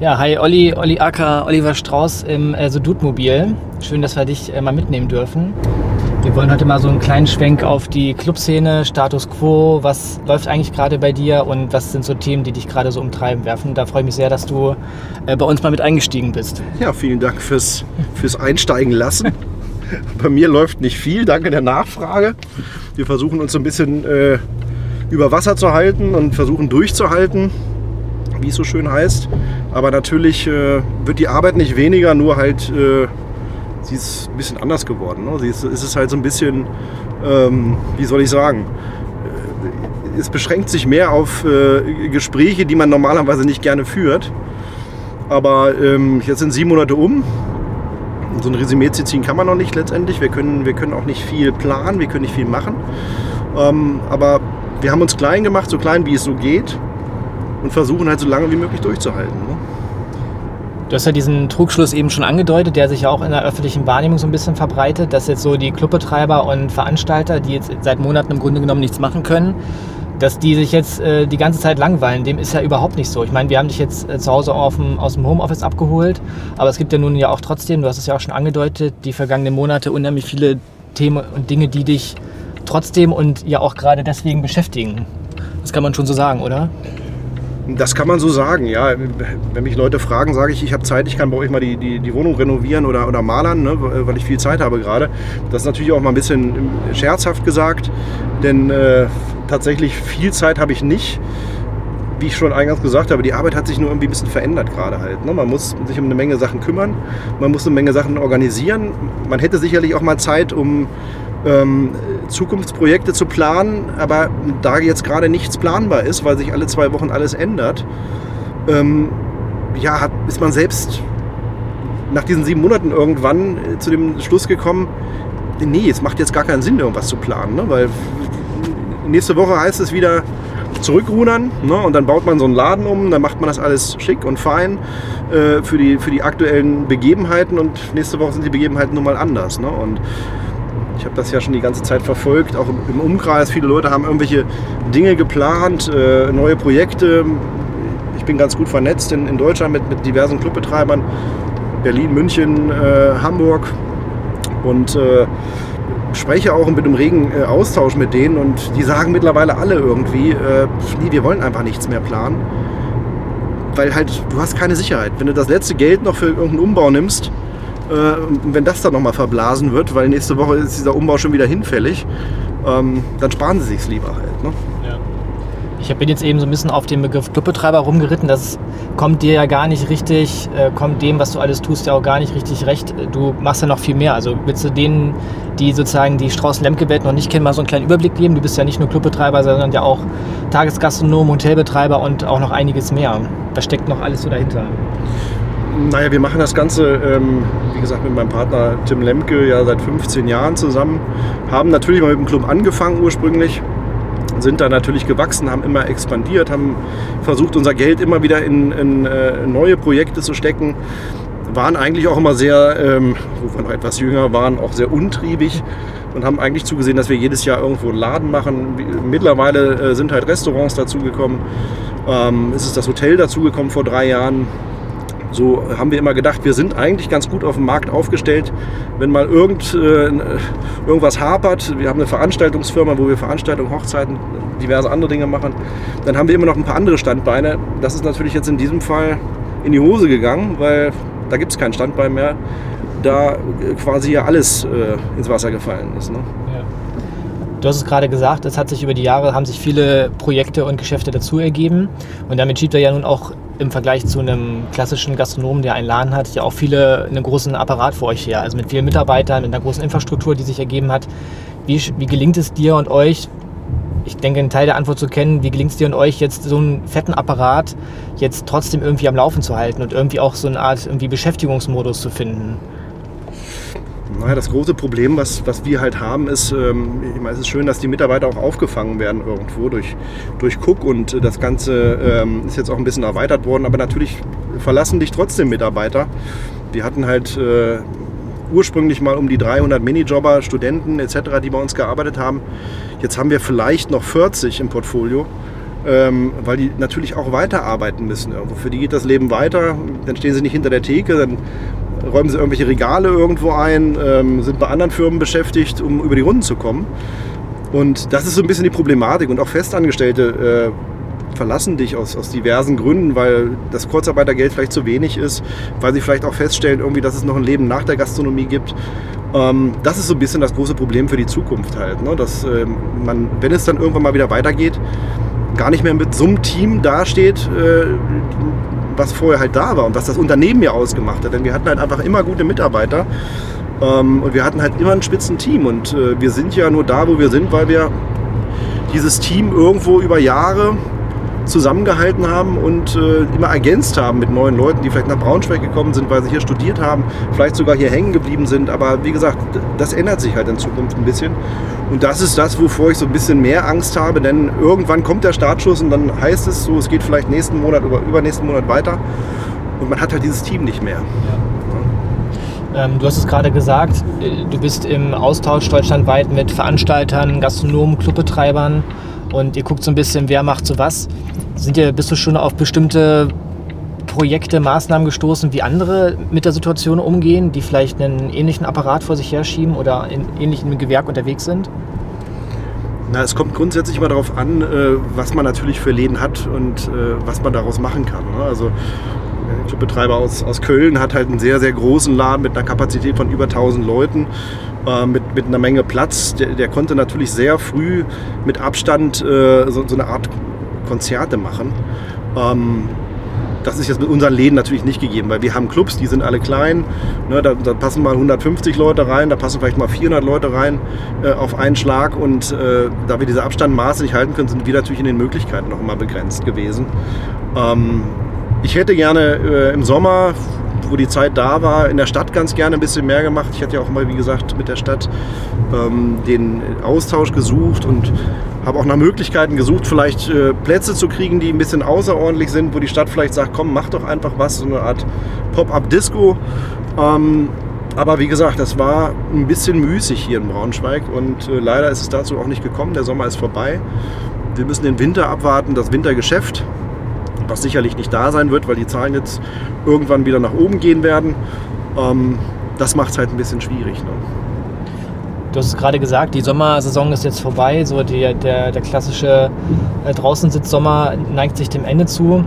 Ja, hi Olli, Olli Acker, Oliver Strauß im äh, Sudutmobil. Schön, dass wir dich äh, mal mitnehmen dürfen. Wir wollen heute mal so einen kleinen Schwenk auf die Clubszene, Status Quo, was läuft eigentlich gerade bei dir und was sind so Themen, die dich gerade so umtreiben werfen. Da freue ich mich sehr, dass du äh, bei uns mal mit eingestiegen bist. Ja, vielen Dank fürs, fürs Einsteigen lassen. bei mir läuft nicht viel, danke der Nachfrage. Wir versuchen uns so ein bisschen äh, über Wasser zu halten und versuchen durchzuhalten, wie es so schön heißt. Aber natürlich äh, wird die Arbeit nicht weniger, nur halt äh, sie ist ein bisschen anders geworden. Ne? Sie ist, ist halt so ein bisschen, ähm, wie soll ich sagen, äh, es beschränkt sich mehr auf äh, Gespräche, die man normalerweise nicht gerne führt. Aber ähm, jetzt sind sieben Monate um. So ein Resümee zu ziehen kann man noch nicht letztendlich. Wir können, wir können auch nicht viel planen, wir können nicht viel machen. Ähm, aber wir haben uns klein gemacht, so klein wie es so geht. Und versuchen halt so lange wie möglich durchzuhalten. Ne? Du hast ja diesen Trugschluss eben schon angedeutet, der sich ja auch in der öffentlichen Wahrnehmung so ein bisschen verbreitet, dass jetzt so die Clubbetreiber und Veranstalter, die jetzt seit Monaten im Grunde genommen nichts machen können, dass die sich jetzt äh, die ganze Zeit langweilen. Dem ist ja überhaupt nicht so. Ich meine, wir haben dich jetzt äh, zu Hause dem, aus dem Homeoffice abgeholt, aber es gibt ja nun ja auch trotzdem, du hast es ja auch schon angedeutet, die vergangenen Monate unheimlich viele Themen und Dinge, die dich trotzdem und ja auch gerade deswegen beschäftigen. Das kann man schon so sagen, oder? Das kann man so sagen, ja. Wenn mich Leute fragen, sage ich, ich habe Zeit, ich kann bei euch mal die, die, die Wohnung renovieren oder, oder malern, ne, weil ich viel Zeit habe gerade. Das ist natürlich auch mal ein bisschen scherzhaft gesagt, denn äh, tatsächlich viel Zeit habe ich nicht. Wie ich schon eingangs gesagt habe, die Arbeit hat sich nur irgendwie ein bisschen verändert gerade halt. Ne? Man muss sich um eine Menge Sachen kümmern, man muss eine Menge Sachen organisieren. Man hätte sicherlich auch mal Zeit, um ähm, Zukunftsprojekte zu planen, aber da jetzt gerade nichts planbar ist, weil sich alle zwei Wochen alles ändert, ähm, ja, hat, ist man selbst nach diesen sieben Monaten irgendwann äh, zu dem Schluss gekommen, nee, es macht jetzt gar keinen Sinn, irgendwas zu planen, ne? weil nächste Woche heißt es wieder zurückrudern ne? und dann baut man so einen Laden um, dann macht man das alles schick und fein äh, für, die, für die aktuellen Begebenheiten und nächste Woche sind die Begebenheiten nun mal anders. Ne? Und ich habe das ja schon die ganze Zeit verfolgt, auch im Umkreis. Viele Leute haben irgendwelche Dinge geplant, äh, neue Projekte. Ich bin ganz gut vernetzt in, in Deutschland mit, mit diversen Clubbetreibern. Berlin, München, äh, Hamburg. Und äh, spreche auch mit einem regen äh, Austausch mit denen. Und die sagen mittlerweile alle irgendwie, äh, nee, wir wollen einfach nichts mehr planen. Weil halt, du hast keine Sicherheit. Wenn du das letzte Geld noch für irgendeinen Umbau nimmst, äh, wenn das dann nochmal verblasen wird, weil nächste Woche ist dieser Umbau schon wieder hinfällig, ähm, dann sparen sie sich lieber halt. Ne? Ja. Ich bin jetzt eben so ein bisschen auf den Begriff Clubbetreiber rumgeritten. Das kommt dir ja gar nicht richtig, äh, kommt dem, was du alles tust, ja auch gar nicht richtig recht. Du machst ja noch viel mehr. Also willst du denen, die sozusagen die Strauß-Lemke-Welt noch nicht kennen, mal so einen kleinen Überblick geben? Du bist ja nicht nur Clubbetreiber, sondern ja auch Tagesgastronom, Hotelbetreiber und auch noch einiges mehr. Was steckt noch alles so dahinter? Naja, wir machen das Ganze, ähm, wie gesagt, mit meinem Partner Tim Lemke ja seit 15 Jahren zusammen. Haben natürlich mal mit dem Club angefangen ursprünglich, sind da natürlich gewachsen, haben immer expandiert, haben versucht, unser Geld immer wieder in, in äh, neue Projekte zu stecken. Waren eigentlich auch immer sehr, ähm, wo wir noch etwas jünger waren, auch sehr untriebig und haben eigentlich zugesehen, dass wir jedes Jahr irgendwo einen Laden machen. Mittlerweile äh, sind halt Restaurants dazugekommen. Ähm, es ist das Hotel dazugekommen vor drei Jahren. So haben wir immer gedacht, wir sind eigentlich ganz gut auf dem Markt aufgestellt. Wenn mal irgend, äh, irgendwas hapert, wir haben eine Veranstaltungsfirma, wo wir Veranstaltungen, Hochzeiten, diverse andere Dinge machen, dann haben wir immer noch ein paar andere Standbeine. Das ist natürlich jetzt in diesem Fall in die Hose gegangen, weil da gibt es kein Standbein mehr, da quasi ja alles äh, ins Wasser gefallen ist. Ne? Du hast es gerade gesagt, es hat sich über die Jahre haben sich viele Projekte und Geschäfte dazu ergeben und damit schiebt er ja nun auch im Vergleich zu einem klassischen Gastronomen, der einen Laden hat, ja auch viele einen großen Apparat vor euch her. Also mit vielen Mitarbeitern, mit einer großen Infrastruktur, die sich ergeben hat. Wie, wie gelingt es dir und euch, ich denke, einen Teil der Antwort zu kennen, wie gelingt es dir und euch, jetzt so einen fetten Apparat jetzt trotzdem irgendwie am Laufen zu halten und irgendwie auch so eine Art irgendwie Beschäftigungsmodus zu finden? Naja, das große Problem, was, was wir halt haben, ist, ähm, ich meine, es ist schön, dass die Mitarbeiter auch aufgefangen werden irgendwo durch, durch Cook und das Ganze ähm, ist jetzt auch ein bisschen erweitert worden, aber natürlich verlassen dich trotzdem Mitarbeiter. Wir hatten halt äh, ursprünglich mal um die 300 Minijobber, Studenten etc., die bei uns gearbeitet haben. Jetzt haben wir vielleicht noch 40 im Portfolio. ähm, weil die natürlich auch weiterarbeiten müssen. Irgendwo. Für die geht das Leben weiter, dann stehen sie nicht hinter der Theke, dann räumen sie irgendwelche Regale irgendwo ein, ähm, sind bei anderen Firmen beschäftigt, um über die Runden zu kommen. Und das ist so ein bisschen die Problematik. Und auch Festangestellte äh, verlassen dich aus, aus diversen Gründen, weil das Kurzarbeitergeld vielleicht zu wenig ist, weil sie vielleicht auch feststellen, irgendwie, dass es noch ein Leben nach der Gastronomie gibt. Ähm, das ist so ein bisschen das große Problem für die Zukunft halt. Ne? Dass äh, man, wenn es dann irgendwann mal wieder weitergeht, gar nicht mehr mit so einem Team dasteht, äh, was vorher halt da war und was das Unternehmen ja ausgemacht hat. Denn wir hatten halt einfach immer gute Mitarbeiter ähm, und wir hatten halt immer ein Spitzenteam. Und äh, wir sind ja nur da, wo wir sind, weil wir dieses Team irgendwo über Jahre zusammengehalten haben und äh, immer ergänzt haben mit neuen Leuten, die vielleicht nach Braunschweig gekommen sind, weil sie hier studiert haben, vielleicht sogar hier hängen geblieben sind. Aber wie gesagt, das ändert sich halt in Zukunft ein bisschen. Und das ist das, wovor ich so ein bisschen mehr Angst habe, denn irgendwann kommt der Startschuss und dann heißt es so, es geht vielleicht nächsten Monat oder übernächsten Monat weiter und man hat halt dieses Team nicht mehr. Ja. Ähm, du hast es gerade gesagt, äh, du bist im Austausch deutschlandweit mit Veranstaltern, Gastronomen, Clubbetreibern und ihr guckt so ein bisschen, wer macht so was. Sind ihr, bist du schon auf bestimmte Projekte, Maßnahmen gestoßen, wie andere mit der Situation umgehen, die vielleicht einen ähnlichen Apparat vor sich herschieben oder in ähnlichem Gewerk unterwegs sind? Na, es kommt grundsätzlich immer darauf an, äh, was man natürlich für Läden hat und äh, was man daraus machen kann. Ne? Also der Clubbetreiber aus, aus Köln hat halt einen sehr, sehr großen Laden mit einer Kapazität von über 1000 Leuten, äh, mit, mit einer Menge Platz. Der, der, konnte natürlich sehr früh mit Abstand äh, so, so, eine Art Konzerte machen. Ähm, das ist jetzt mit unseren Läden natürlich nicht gegeben, weil wir haben Clubs, die sind alle klein. Ne, da, da, passen mal 150 Leute rein, da passen vielleicht mal 400 Leute rein äh, auf einen Schlag. Und äh, da wir diese Abstandmaße nicht halten können, sind wir natürlich in den Möglichkeiten noch immer begrenzt gewesen. Ähm, ich hätte gerne äh, im Sommer, wo die Zeit da war, in der Stadt ganz gerne ein bisschen mehr gemacht. Ich hatte ja auch mal, wie gesagt, mit der Stadt ähm, den Austausch gesucht und habe auch nach Möglichkeiten gesucht, vielleicht äh, Plätze zu kriegen, die ein bisschen außerordentlich sind, wo die Stadt vielleicht sagt, komm, mach doch einfach was, so eine Art Pop-up-Disco. Ähm, aber wie gesagt, das war ein bisschen müßig hier in Braunschweig und äh, leider ist es dazu auch nicht gekommen. Der Sommer ist vorbei. Wir müssen den Winter abwarten, das Wintergeschäft, was sicherlich nicht da sein wird, weil die Zahlen jetzt irgendwann wieder nach oben gehen werden. Ähm, das macht es halt ein bisschen schwierig. Ne? Du hast es gerade gesagt, die Sommersaison ist jetzt vorbei. So die, der, der klassische äh, Draußensitz-Sommer neigt sich dem Ende zu.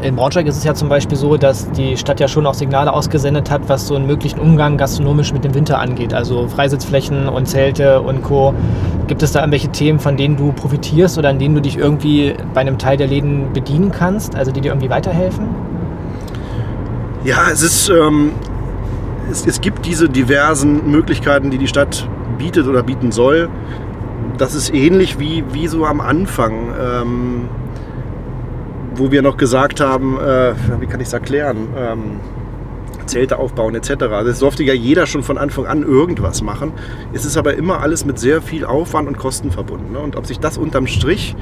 In Braunschweig ist es ja zum Beispiel so, dass die Stadt ja schon auch Signale ausgesendet hat, was so einen möglichen Umgang gastronomisch mit dem Winter angeht. Also Freisitzflächen und Zelte und Co. Gibt es da irgendwelche Themen, von denen du profitierst oder an denen du dich irgendwie bei einem Teil der Läden bedienen kannst, also die dir irgendwie weiterhelfen? Ja, es ist. Ähm, es, es gibt diese diversen Möglichkeiten, die die Stadt bietet oder bieten soll. Das ist ähnlich wie, wie so am Anfang, ähm, wo wir noch gesagt haben, äh, wie kann ich es erklären? Ähm, Zelte aufbauen etc. Das durfte ja jeder schon von Anfang an irgendwas machen. Es ist aber immer alles mit sehr viel Aufwand und Kosten verbunden. Ne? Und ob sich das unterm Strich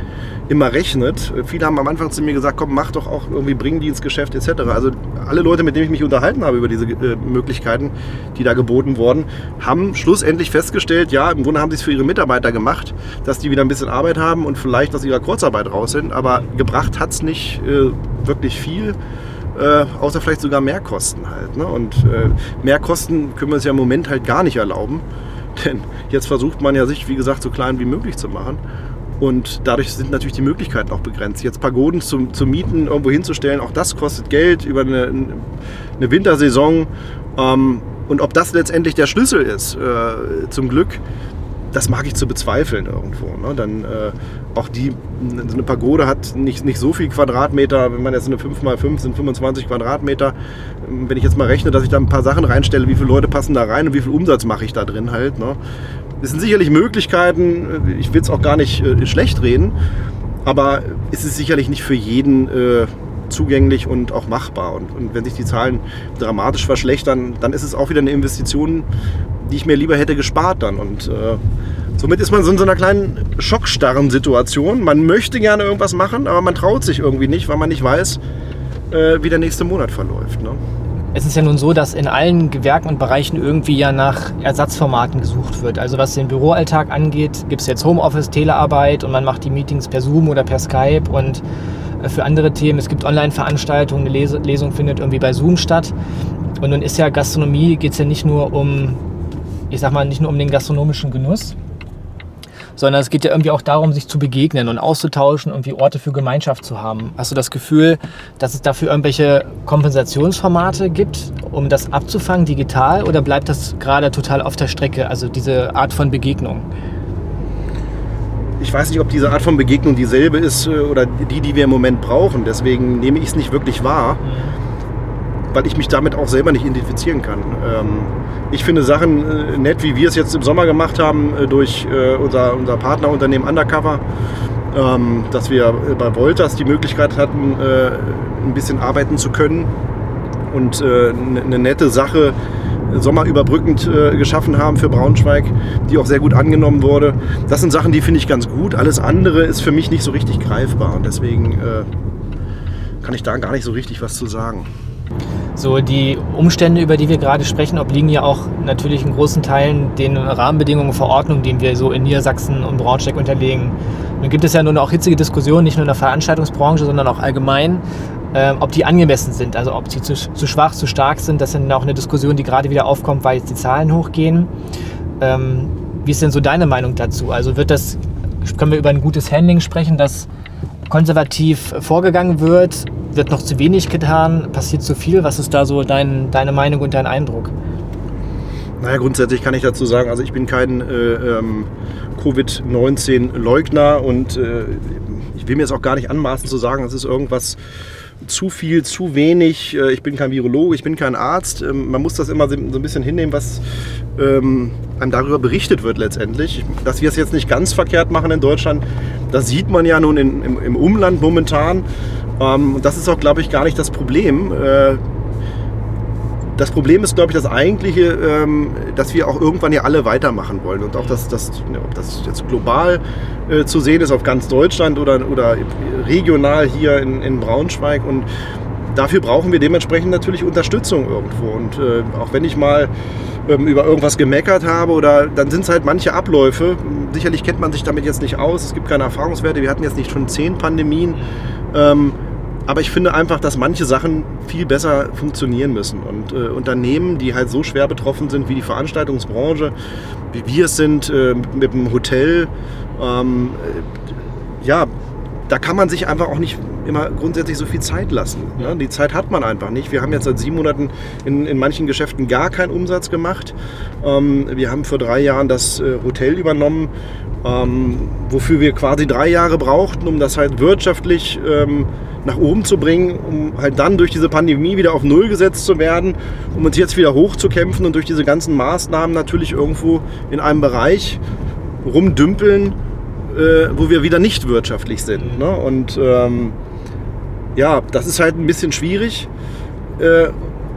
immer rechnet, viele haben am Anfang zu mir gesagt, komm, mach doch auch irgendwie, bring die ins Geschäft etc. Also alle Leute, mit denen ich mich unterhalten habe über diese äh, Möglichkeiten, die da geboten wurden, haben schlussendlich festgestellt, ja, im Grunde haben sie es für ihre Mitarbeiter gemacht, dass die wieder ein bisschen Arbeit haben und vielleicht aus ihrer Kurzarbeit raus sind, aber gebracht hat es nicht äh, wirklich viel äh, außer vielleicht sogar Mehrkosten halt. Ne? Und äh, Mehrkosten können wir uns ja im Moment halt gar nicht erlauben. Denn jetzt versucht man ja sich, wie gesagt, so klein wie möglich zu machen. Und dadurch sind natürlich die Möglichkeiten auch begrenzt. Jetzt Pagoden zum, zum Mieten irgendwo hinzustellen, auch das kostet Geld über eine, eine Wintersaison. Ähm, und ob das letztendlich der Schlüssel ist, äh, zum Glück, das mag ich zu bezweifeln irgendwo. Ne? Dann äh, auch die, so eine Pagode hat nicht, nicht so viel Quadratmeter, wenn man jetzt eine 5x5 sind 25 Quadratmeter. Wenn ich jetzt mal rechne, dass ich da ein paar Sachen reinstelle, wie viele Leute passen da rein und wie viel Umsatz mache ich da drin halt. Ne? Das sind sicherlich Möglichkeiten, ich will es auch gar nicht äh, schlecht reden, aber es ist sicherlich nicht für jeden äh, zugänglich und auch machbar. Und, und, wenn sich die Zahlen dramatisch verschlechtern, dann ist es auch wieder eine Investition, die ich mir lieber hätte gespart dann. Und äh, somit ist man so in so einer kleinen schockstarren Situation. Man möchte gerne irgendwas machen, aber man traut sich irgendwie nicht, weil man nicht weiß, äh, wie der nächste Monat verläuft. Ne? es ist ja nun so, dass in allen Gewerken und Bereichen irgendwie ja nach Ersatzformaten gesucht wird. Also was den Büroalltag angeht, gibt es jetzt Homeoffice, Telearbeit und man macht die Meetings per Zoom oder per Skype und äh, für andere Themen, es gibt Online-Veranstaltungen, eine Lesung findet irgendwie bei Zoom statt. Und nun ist ja Gastronomie, geht es ja nicht nur um, ich sag mal, nicht nur um den gastronomischen Genuss, sondern es geht ja irgendwie auch darum, sich zu begegnen und auszutauschen, und wie Orte für Gemeinschaft zu haben. Hast du das Gefühl, dass es dafür irgendwelche Kompensationsformate gibt, um das abzufangen digital oder bleibt das gerade total auf der Strecke, also diese Art von Begegnung? Ich weiß nicht, ob diese Art von Begegnung dieselbe ist äh, oder die, die wir im Moment brauchen. Deswegen nehme ich es nicht wirklich wahr. Mhm weil ich mich damit auch selber nicht identifizieren kann. Ähm, ich finde Sachen äh, nett, wie wir es jetzt im Sommer gemacht haben, äh, durch äh, unser, unser Partnerunternehmen Undercover, ähm, dass wir äh, bei Voltas die Möglichkeit hatten, äh, ein bisschen arbeiten zu können und äh, eine nette Sache sommerüberbrückend geschaffen haben für Braunschweig, die auch sehr gut angenommen wurde. Das sind Sachen, die finde ich ganz gut. Alles andere ist für mich nicht so richtig greifbar und deswegen kann ich da gar nicht so richtig was zu sagen. So die Umstände, über die wir gerade sprechen, obliegen ja auch natürlich in großen Teilen den Rahmenbedingungen, Verordnungen, die wir so in Niedersachsen und Braunschweig unterlegen. Nun gibt es ja nun auch hitzige Diskussionen, nicht nur in der Veranstaltungsbranche, sondern auch allgemein, äh, ob die angemessen sind, also ob sie zu, zu, schwach, zu stark sind. Das ist auch eine Diskussion, die gerade wieder aufkommt, weil jetzt die Zahlen hochgehen. Ähm, wie ist denn so deine Meinung dazu? Also wird das, können wir über ein gutes Handling sprechen, dass konservativ vorgegangen wird? Wird noch zu wenig getan? Passiert zu viel? Was ist da so dein, deine Meinung und dein Eindruck? Naja, grundsätzlich kann ich dazu sagen, also ich bin kein äh, ähm, Covid-19-Leugner und äh, ich will mir jetzt auch gar nicht anmaßen zu sagen, es ist irgendwas zu viel, zu wenig. Äh, ich bin kein Virologe, ich bin kein Arzt. Ähm, man muss das immer so ein bisschen hinnehmen, was ähm, einem darüber berichtet wird letztendlich. Dass wir es jetzt nicht ganz verkehrt machen in Deutschland, das sieht man ja nun in, im, im, Umland momentan. Ähm, das ist auch, glaube ich, gar nicht das Problem. Äh, das Problem ist, glaube ich, das eigentliche, ähm, dass wir auch irgendwann ja alle weitermachen wollen. Und auch, dass, dass ob das jetzt global äh, zu sehen ist auf ganz Deutschland oder, oder regional hier in, in Braunschweig. Und dafür brauchen wir dementsprechend natürlich Unterstützung irgendwo. Und äh, auch wenn ich mal ähm, über irgendwas gemeckert habe oder dann sind es halt manche Abläufe. Sicherlich kennt man sich damit jetzt nicht aus. Es gibt keine Erfahrungswerte. Wir hatten jetzt nicht schon zehn Pandemien. Ähm, aber ich finde einfach, dass manche Sachen viel besser funktionieren müssen. Und äh, Unternehmen, die halt so schwer betroffen sind wie die Veranstaltungsbranche, wie wir es sind äh, mit dem Hotel, ähm, äh, ja, da kann man sich einfach auch nicht immer grundsätzlich so viel Zeit lassen. Ne? Die Zeit hat man einfach nicht. Wir haben jetzt seit sieben Monaten in, in manchen Geschäften gar keinen Umsatz gemacht. Ähm, wir haben vor drei Jahren das äh, Hotel übernommen, ähm, wofür wir quasi drei Jahre brauchten, um das halt wirtschaftlich ähm, nach oben zu bringen, um halt dann durch diese Pandemie wieder auf Null gesetzt zu werden, um uns jetzt wieder hochzukämpfen und durch diese ganzen Maßnahmen natürlich irgendwo in einem Bereich rumdümpeln, äh, wo wir wieder nicht wirtschaftlich sind. Ne? Und ähm, ja, das ist halt ein bisschen schwierig. Äh,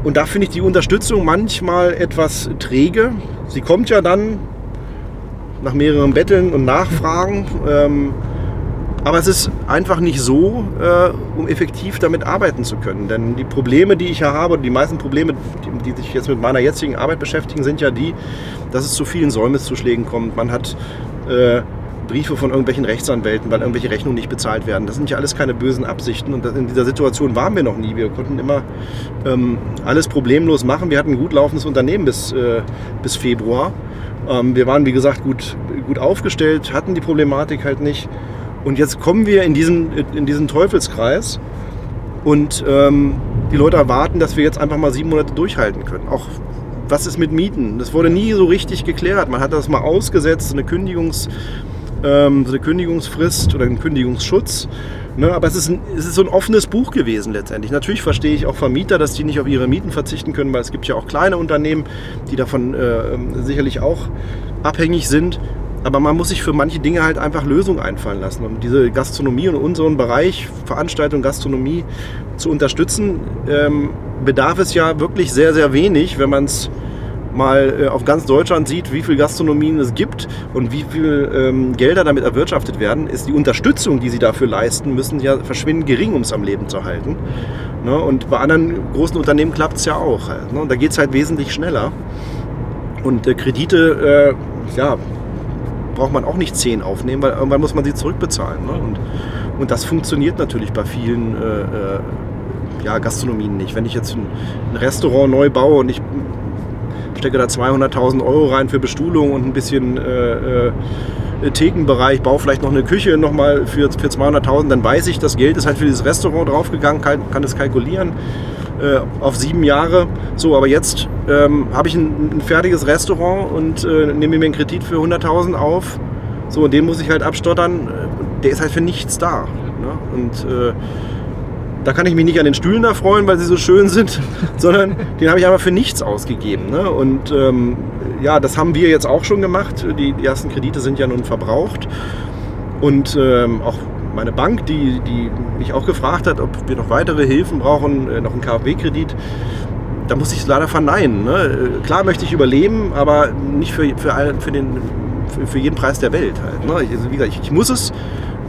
und da finde ich die Unterstützung manchmal etwas träge. Sie kommt ja dann nach mehreren Betteln und Nachfragen. Ähm, aber es ist einfach nicht so, äh, um effektiv damit arbeiten zu können. Denn die Probleme, die ich ja habe, die meisten Probleme, die, sich jetzt mit meiner jetzigen Arbeit beschäftigen, sind ja die, dass es zu vielen Säumniszuschlägen kommt. Man hat äh, Briefe von irgendwelchen Rechtsanwälten, weil irgendwelche Rechnungen nicht bezahlt werden. Das sind ja alles keine bösen Absichten und in dieser Situation waren wir noch nie. Wir konnten immer ähm, alles problemlos machen. Wir hatten ein gut laufendes Unternehmen bis, äh, bis Februar. Ähm, wir waren, wie gesagt, gut, gut aufgestellt, hatten die Problematik halt nicht. Und jetzt kommen wir in diesen, in diesen Teufelskreis und ähm, die Leute erwarten, dass wir jetzt einfach mal sieben Monate durchhalten können. Auch was ist mit Mieten? Das wurde nie so richtig geklärt. Man hat das mal ausgesetzt, eine Kündigungs, ähm, so eine Kündigungsfrist oder einen Kündigungsschutz. Ne, aber es ist, ein, es ist so ein offenes Buch gewesen letztendlich. Natürlich verstehe ich auch Vermieter, dass die nicht auf ihre Mieten verzichten können, weil es gibt ja auch kleine Unternehmen, die davon äh, sicherlich auch abhängig sind. Aber man muss sich für manche Dinge halt einfach Lösungen einfallen lassen. Um diese Gastronomie und unseren Bereich, Veranstaltung, Gastronomie zu unterstützen, ähm, bedarf es ja wirklich sehr, sehr wenig, wenn man es mal äh, auf ganz Deutschland sieht, wie viele Gastronomien es gibt und wie viel ähm, Gelder damit erwirtschaftet werden, ist die Unterstützung, die sie dafür leisten müssen, ja verschwindend gering, um es am Leben zu halten. Ne? Und bei anderen großen Unternehmen klappt es ja auch. Halt, ne? Da geht es halt wesentlich schneller. Und äh, Kredite, äh, ja, braucht man auch nicht 10 aufnehmen, weil irgendwann muss man sie zurückbezahlen. Ne? Und, und das funktioniert natürlich bei vielen äh, äh ja, Gastronomien nicht. Wenn ich jetzt ein Restaurant neu baue und ich stecke da 200.000 Euro rein für Bestuhlung und ein bisschen äh, äh, Thekenbereich, baue vielleicht noch eine Küche nochmal für, für 200.000, dann weiß ich, das Geld ist halt für dieses Restaurant draufgegangen, kann, kann es kalkulieren äh, auf sieben Jahre. So, aber jetzt ähm, habe ich ein, ein, fertiges Restaurant und äh, nehme mir einen Kredit für 100.000 auf. So, und den muss ich halt abstottern. Der ist halt für nichts da. Ne? Und äh, da kann ich mich nicht an den Stühlen erfreuen, weil sie so schön sind, sondern den habe ich aber für nichts ausgegeben. Ne? Und ähm, ja, das haben wir jetzt auch schon gemacht. Die, die ersten Kredite sind ja nun verbraucht. Und ähm, auch meine Bank, die, die mich auch gefragt hat, ob wir noch weitere Hilfen brauchen, äh, noch einen KfW-Kredit, da muss ich es leider verneinen. Ne? Äh, klar möchte ich überleben, aber nicht für, für, für, den, für, jeden Preis der Welt. Halt, ne? also, wie gesagt, ich, ich muss es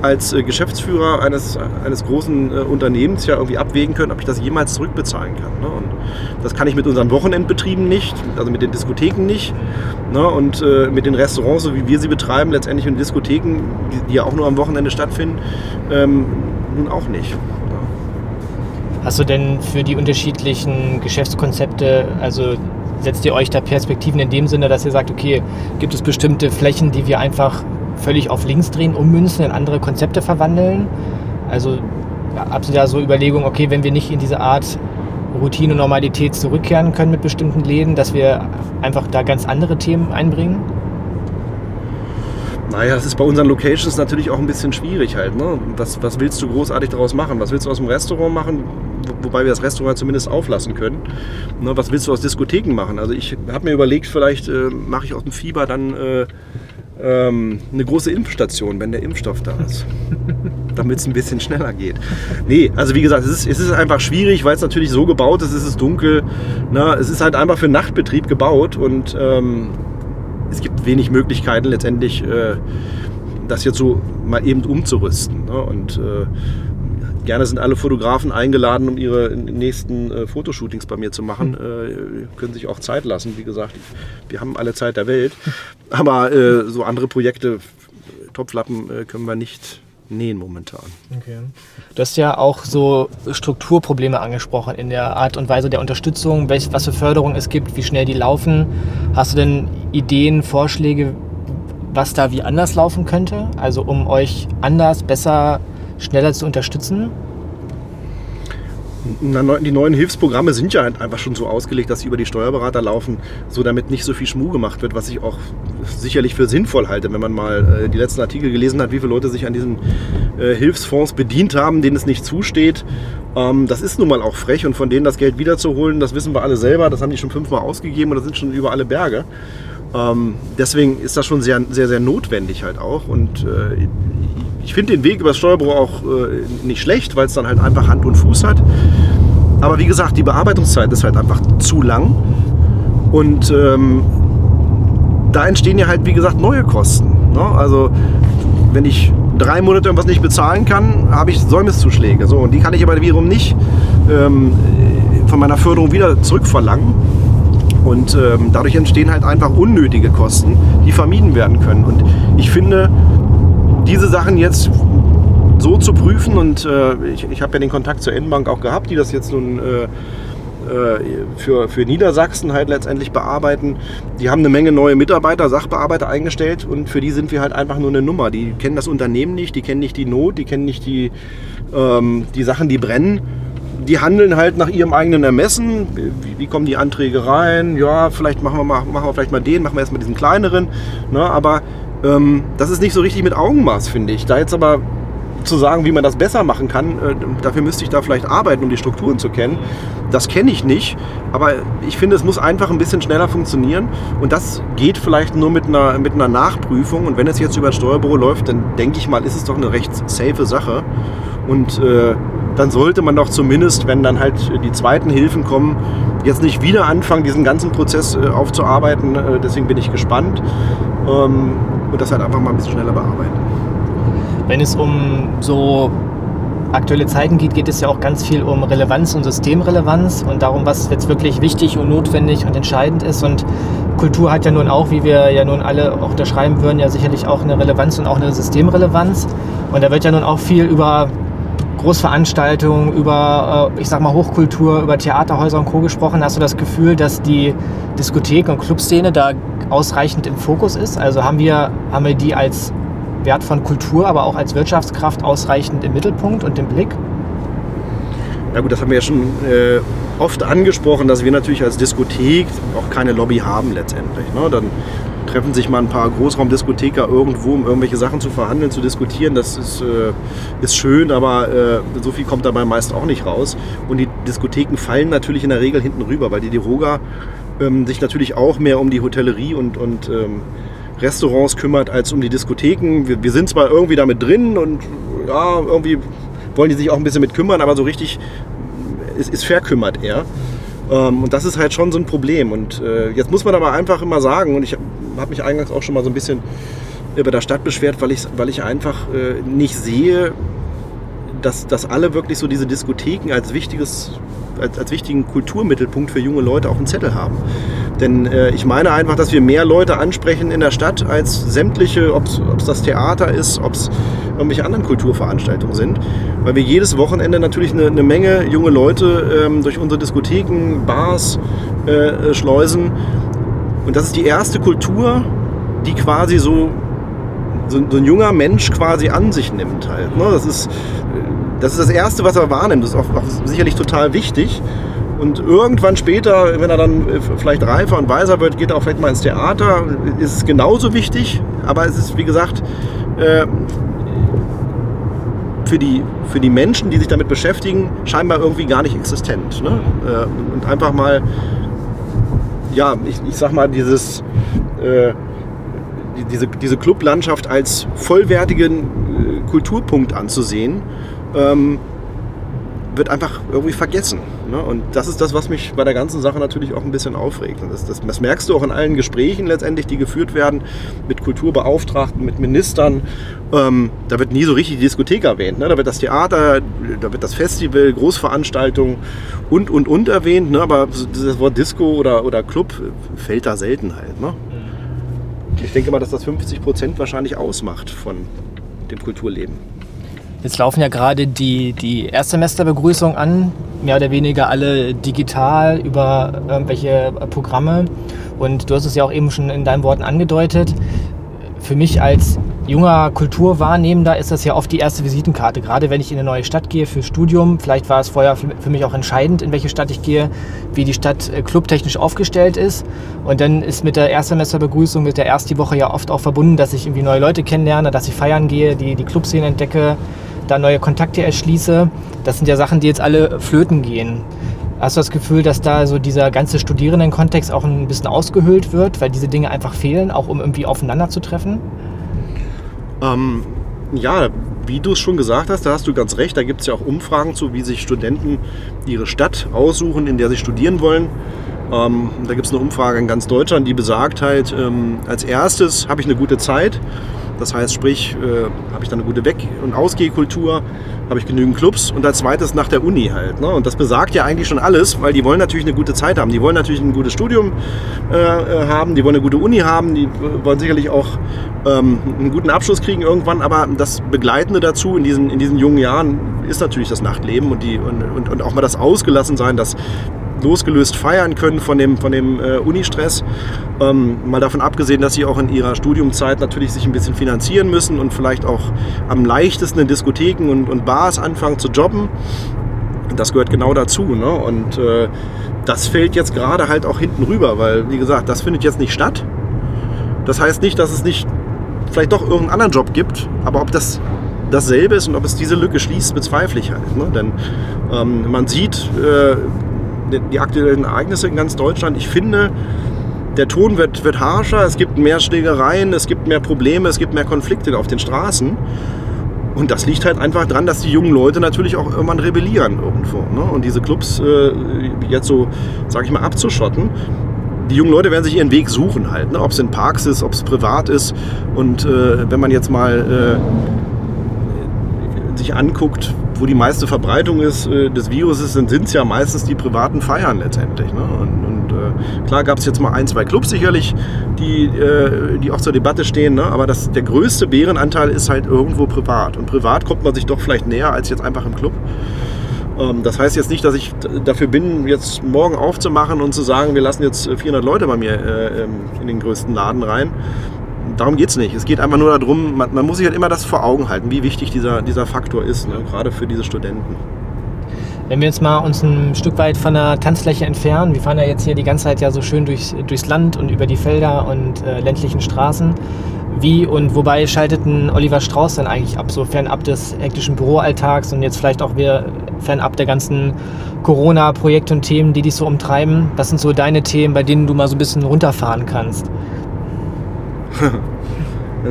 als äh, Geschäftsführer eines, eines großen äh, Unternehmens ja irgendwie abwägen können, ob ich das jemals zurückbezahlen kann. Ne? Und das kann ich mit unseren Wochenendbetrieben nicht, also mit den Diskotheken nicht. Ne? Und äh, mit den Restaurants, so wie wir sie betreiben, letztendlich in Diskotheken, die, die, ja auch nur am Wochenende stattfinden, ähm, nun auch nicht. Hast du denn für die unterschiedlichen Geschäftskonzepte, also setzt ihr euch da Perspektiven in dem Sinne, dass ihr sagt, okay, gibt es bestimmte Flächen, die wir einfach völlig auf links drehen, ummünzen, in andere Konzepte verwandeln. Also habt ihr da so Überlegungen, okay, wenn wir nicht in diese Art Routine und Normalität zurückkehren können mit bestimmten Läden, dass wir einfach da ganz andere Themen einbringen? Naja, das ist bei unseren Locations natürlich auch ein bisschen schwierig halt. Ne? Was, was willst du großartig daraus machen? Was willst du aus dem Restaurant machen? Wobei wir das Restaurant zumindest auflassen können. Ne? Was willst du aus Diskotheken machen? Also ich habe mir überlegt, vielleicht äh, mache ich aus dem Fieber dann äh, ähm, eine große Impfstation, wenn der Impfstoff da ist. Damit es ein bisschen schneller geht. Nee, also wie gesagt, es ist, es ist einfach schwierig, weil es natürlich so gebaut ist, es ist dunkel. Na, es ist halt einfach für Nachtbetrieb gebaut und ähm, es gibt wenig Möglichkeiten letztendlich, äh, das jetzt so mal eben umzurüsten. Ne? Und äh, Gerne sind alle Fotografen eingeladen, um ihre nächsten äh, Fotoshootings bei mir zu machen. Hm. Äh, können sich auch Zeit lassen. Wie gesagt, wir haben alle Zeit der Welt. Aber äh, so andere Projekte, Topflappen, äh, können wir nicht nähen momentan. Okay. Du hast ja auch so Strukturprobleme angesprochen in der Art und Weise der Unterstützung, welch, was für Förderung es gibt, wie schnell die laufen. Hast du denn Ideen, Vorschläge, was da wie anders laufen könnte? Also um euch anders, besser schneller zu unterstützen? Die neuen Hilfsprogramme sind ja einfach schon so ausgelegt, dass sie über die Steuerberater laufen, so damit nicht so viel Schmuh gemacht wird, was ich auch sicherlich für sinnvoll halte, wenn man mal äh, die letzten Artikel gelesen hat, wie viele Leute sich an diesen äh, Hilfsfonds bedient haben, denen es nicht zusteht. Ähm, das ist nun mal auch frech und von denen das Geld wiederzuholen, das wissen wir alle selber, das haben die schon fünfmal ausgegeben und das sind schon über alle Berge. Ähm, deswegen ist das schon sehr, sehr, sehr notwendig halt auch und äh, ich finde den Weg über das Steuerbüro auch äh, nicht schlecht, weil es dann halt einfach Hand und Fuß hat. Aber wie gesagt, die Bearbeitungszeit ist halt einfach zu lang. Und ähm, da entstehen ja halt, wie gesagt, neue Kosten. Ne? Also wenn ich drei Monate irgendwas nicht bezahlen kann, habe ich Säumniszuschläge. So, und die kann ich aber wiederum nicht ähm, von meiner Förderung wieder zurückverlangen. Und ähm, dadurch entstehen halt einfach unnötige Kosten, die vermieden werden können. Und ich finde, diese Sachen jetzt so zu prüfen und äh, ich, ich habe ja den Kontakt zur N-Bank auch gehabt, die das jetzt nun äh, äh, für, für Niedersachsen halt letztendlich bearbeiten. Die haben eine Menge neue Mitarbeiter, Sachbearbeiter eingestellt und für die sind wir halt einfach nur eine Nummer. Die kennen das Unternehmen nicht, die kennen nicht die Not, die kennen nicht die, ähm, die Sachen, die brennen. Die handeln halt nach ihrem eigenen Ermessen. Wie, wie, kommen die Anträge rein? Ja, vielleicht machen wir, mal, machen wir vielleicht mal den, machen wir erstmal diesen kleineren. Ne? Aber ähm, das ist nicht so richtig mit Augenmaß, finde ich. Da jetzt aber zu sagen, wie man das besser machen kann, äh, dafür müsste ich da vielleicht arbeiten, um die Strukturen zu kennen. Das kenne ich nicht, aber ich finde, es muss einfach ein bisschen schneller funktionieren und das geht vielleicht nur mit einer, mit einer Nachprüfung und wenn es jetzt über das Steuerbüro läuft, dann denke ich mal, ist es doch eine recht safe Sache und äh, dann sollte man doch zumindest, wenn dann halt die zweiten Hilfen kommen, jetzt nicht wieder anfangen, diesen ganzen Prozess äh, aufzuarbeiten. Äh, deswegen bin ich gespannt ähm, und das halt einfach mal ein bisschen schneller bearbeiten. Wenn es um so aktuelle Zeiten geht, geht es ja auch ganz viel um Relevanz und Systemrelevanz und darum, was jetzt wirklich wichtig und notwendig und entscheidend ist. Und Kultur hat ja nun auch, wie wir ja nun alle auch unterschreiben würden, ja sicherlich auch eine Relevanz und auch eine Systemrelevanz. Und da wird ja nun auch viel über Großveranstaltungen, über, äh, ich sag mal, Hochkultur, über Theaterhäuser und Co. gesprochen. Hast du das Gefühl, dass die Diskothek- und Clubszene da ausreichend im Fokus ist? Also haben wir, haben wir die als Wert von Kultur, aber auch als Wirtschaftskraft ausreichend im Mittelpunkt und im Blick? Ja gut, das haben wir ja schon äh, oft angesprochen, dass wir natürlich als Diskothek auch keine Lobby haben letztendlich. Ne? Dann treffen sich mal ein paar Großraumdiskotheker irgendwo, um irgendwelche Sachen zu verhandeln, zu diskutieren. Das ist, äh, ist schön, aber äh, so viel kommt dabei meist auch nicht raus. Und die Diskotheken fallen natürlich in der Regel hinten rüber, weil die Deroga ähm, sich natürlich auch mehr um die Hotellerie und, und ähm, Restaurants kümmert als um die Diskotheken. Wir, wir, sind zwar irgendwie damit drin und ja, irgendwie wollen die sich auch ein bisschen mit kümmern, aber so richtig ist, ist verkümmert eher. Ähm, und das ist halt schon so ein Problem. Und äh, jetzt muss man aber einfach immer sagen, und ich habe mich eingangs auch schon mal so ein bisschen über der Stadt beschwert, weil ich, weil ich einfach äh, nicht sehe, dass, dass alle wirklich so diese Diskotheken als, wichtiges, als, als wichtigen Kulturmittelpunkt für junge Leute auf dem Zettel haben. Denn äh, ich meine einfach, dass wir mehr Leute ansprechen in der Stadt als sämtliche, ob es das Theater ist, ob es irgendwelche anderen Kulturveranstaltungen sind. Weil wir jedes Wochenende natürlich eine, eine Menge junge Leute ähm, durch unsere Diskotheken, Bars äh, schleusen. Und das ist die erste Kultur, die quasi so so, so, ein junger Mensch quasi an sich nimmt halt. Ne? Das, ist, das ist das Erste, was er wahrnimmt. Das ist auch, auch sicherlich total wichtig. Und irgendwann später, wenn er dann äh, vielleicht reifer und weiser wird, geht er auch vielleicht mal ins Theater. Ist es genauso wichtig, aber es ist, wie gesagt, äh, für die, für die Menschen, die sich damit beschäftigen, scheinbar irgendwie gar nicht existent. Ne? Äh, und einfach mal, ja, ich, ich sag mal, dieses diese, diese Clublandschaft als vollwertigen äh, Kulturpunkt anzusehen, ähm, wird einfach irgendwie vergessen. Ne? Und das ist das, was mich bei der ganzen Sache natürlich auch ein bisschen aufregt. Und das, das, das, merkst du auch in allen Gesprächen letztendlich, die geführt werden mit Kulturbeauftragten, mit Ministern. Ähm, da wird nie so richtig die Diskothek erwähnt. Ne? Da wird das Theater, da wird das Festival, Großveranstaltungen und, und, und erwähnt. Ne? Aber das Wort Disco oder, oder Club fällt da selten halt. Ne? Ich denke mal, dass das 50 Prozent wahrscheinlich ausmacht von dem Kulturleben. Jetzt laufen ja gerade die, die Erstsemesterbegrüßungen an, mehr oder weniger alle digital über irgendwelche Programme. Und du hast es ja auch eben schon in deinen Worten angedeutet. Für mich als junger Kulturwahrnehmender ist das ja oft die erste Visitenkarte. Gerade wenn ich in eine neue Stadt gehe für Studium, vielleicht war es vorher für mich auch entscheidend, in welche Stadt ich gehe, wie die Stadt äh, clubtechnisch aufgestellt ist. Und dann ist mit der Erstsemesterbegrüßung, mit der ersten Woche ja oft auch verbunden, dass ich irgendwie neue Leute kennenlerne, dass ich feiern gehe, die, die Clubszene entdecke, da neue Kontakte erschließe. Das sind ja Sachen, die jetzt alle flöten gehen. Hast du das Gefühl, dass da so dieser ganze Studierendenkontext auch ein bisschen ausgehöhlt wird, weil diese Dinge einfach fehlen, auch um irgendwie aufeinander zu treffen? Ähm, ja, wie du es schon gesagt hast, da hast du ganz recht. Da gibt es ja auch Umfragen zu, wie sich Studenten ihre Stadt aussuchen, in der sie studieren wollen. Ähm, da gibt es eine Umfrage in ganz Deutschland, die besagt halt, ähm, als erstes habe ich eine gute Zeit. Das heißt, sprich, äh, habe ich dann eine gute Weg- und Ausgehkultur, habe ich genügend Clubs und als zweites nach der Uni halt. Ne? Und das besagt ja eigentlich schon alles, weil die wollen natürlich eine gute Zeit haben. Die wollen natürlich ein gutes Studium äh, äh haben, die wollen eine gute Uni haben, die wollen sicherlich auch ähm, einen guten Abschluss kriegen irgendwann, aber das Begleitende dazu in diesen, in diesen jungen Jahren ist natürlich das Nachtleben und, die, und, und, und auch mal das Ausgelassensein, das losgelöst feiern können von dem, von dem äh, Unistress. Ähm, mal davon abgesehen, dass sie auch in ihrer Studiumzeit natürlich sich ein bisschen finanzieren müssen und vielleicht auch am leichtesten in Diskotheken und, und Bars anfangen zu jobben. Das gehört genau dazu. Ne? Und äh, das fällt jetzt gerade halt auch hinten rüber, weil, wie gesagt, das findet jetzt nicht statt. Das heißt nicht, dass es nicht vielleicht doch irgendeinen anderen Job gibt, aber ob das dasselbe ist und ob es diese Lücke schließt, bezweifle ich halt. Ne? Denn ähm, man sieht, äh, die aktuellen Ereignisse in ganz Deutschland. Ich finde, der Ton wird, wird harscher, es gibt mehr Schlägereien, es gibt mehr Probleme, es gibt mehr Konflikte auf den Straßen. Und das liegt halt einfach daran, dass die jungen Leute natürlich auch irgendwann rebellieren irgendwo. Ne? Und diese Clubs, äh, jetzt so, sage ich mal, abzuschotten. Die jungen Leute werden sich ihren Weg suchen halt, ne? ob es in Parks ist, ob es privat ist. Und äh, wenn man jetzt mal äh, sich anguckt, wo die meiste Verbreitung ist, äh, des Viruses, sind es ja meistens die privaten Feiern letztendlich. Ne? Und, und äh, klar gab es jetzt mal ein, zwei Clubs sicherlich, die, äh, die auch zur Debatte stehen, ne? aber das, der größte Bärenanteil ist halt irgendwo privat. Und privat kommt man sich doch vielleicht näher als jetzt einfach im Club. Ähm, das heißt jetzt nicht, dass ich dafür bin, jetzt morgen aufzumachen und zu sagen, wir lassen jetzt 400 Leute bei mir äh, ähm, in den größten Laden rein darum geht es nicht. Es geht einfach nur darum, man, man, muss sich halt immer das vor Augen halten, wie wichtig dieser, dieser Faktor ist, ne? gerade für diese Studenten. Wenn wir jetzt mal uns ein Stück weit von der Tanzfläche entfernen, wir fahren ja jetzt hier die ganze Zeit ja so schön durchs, durchs Land und über die Felder und äh, ländlichen Straßen. Wie und wobei schaltet ein Oliver Strauß dann eigentlich ab, so fernab des hektischen Büroalltags und jetzt vielleicht auch wieder fernab der ganzen Corona-Projekte und Themen, die dich so umtreiben? Was sind so deine Themen, bei denen du mal so ein bisschen runterfahren kannst?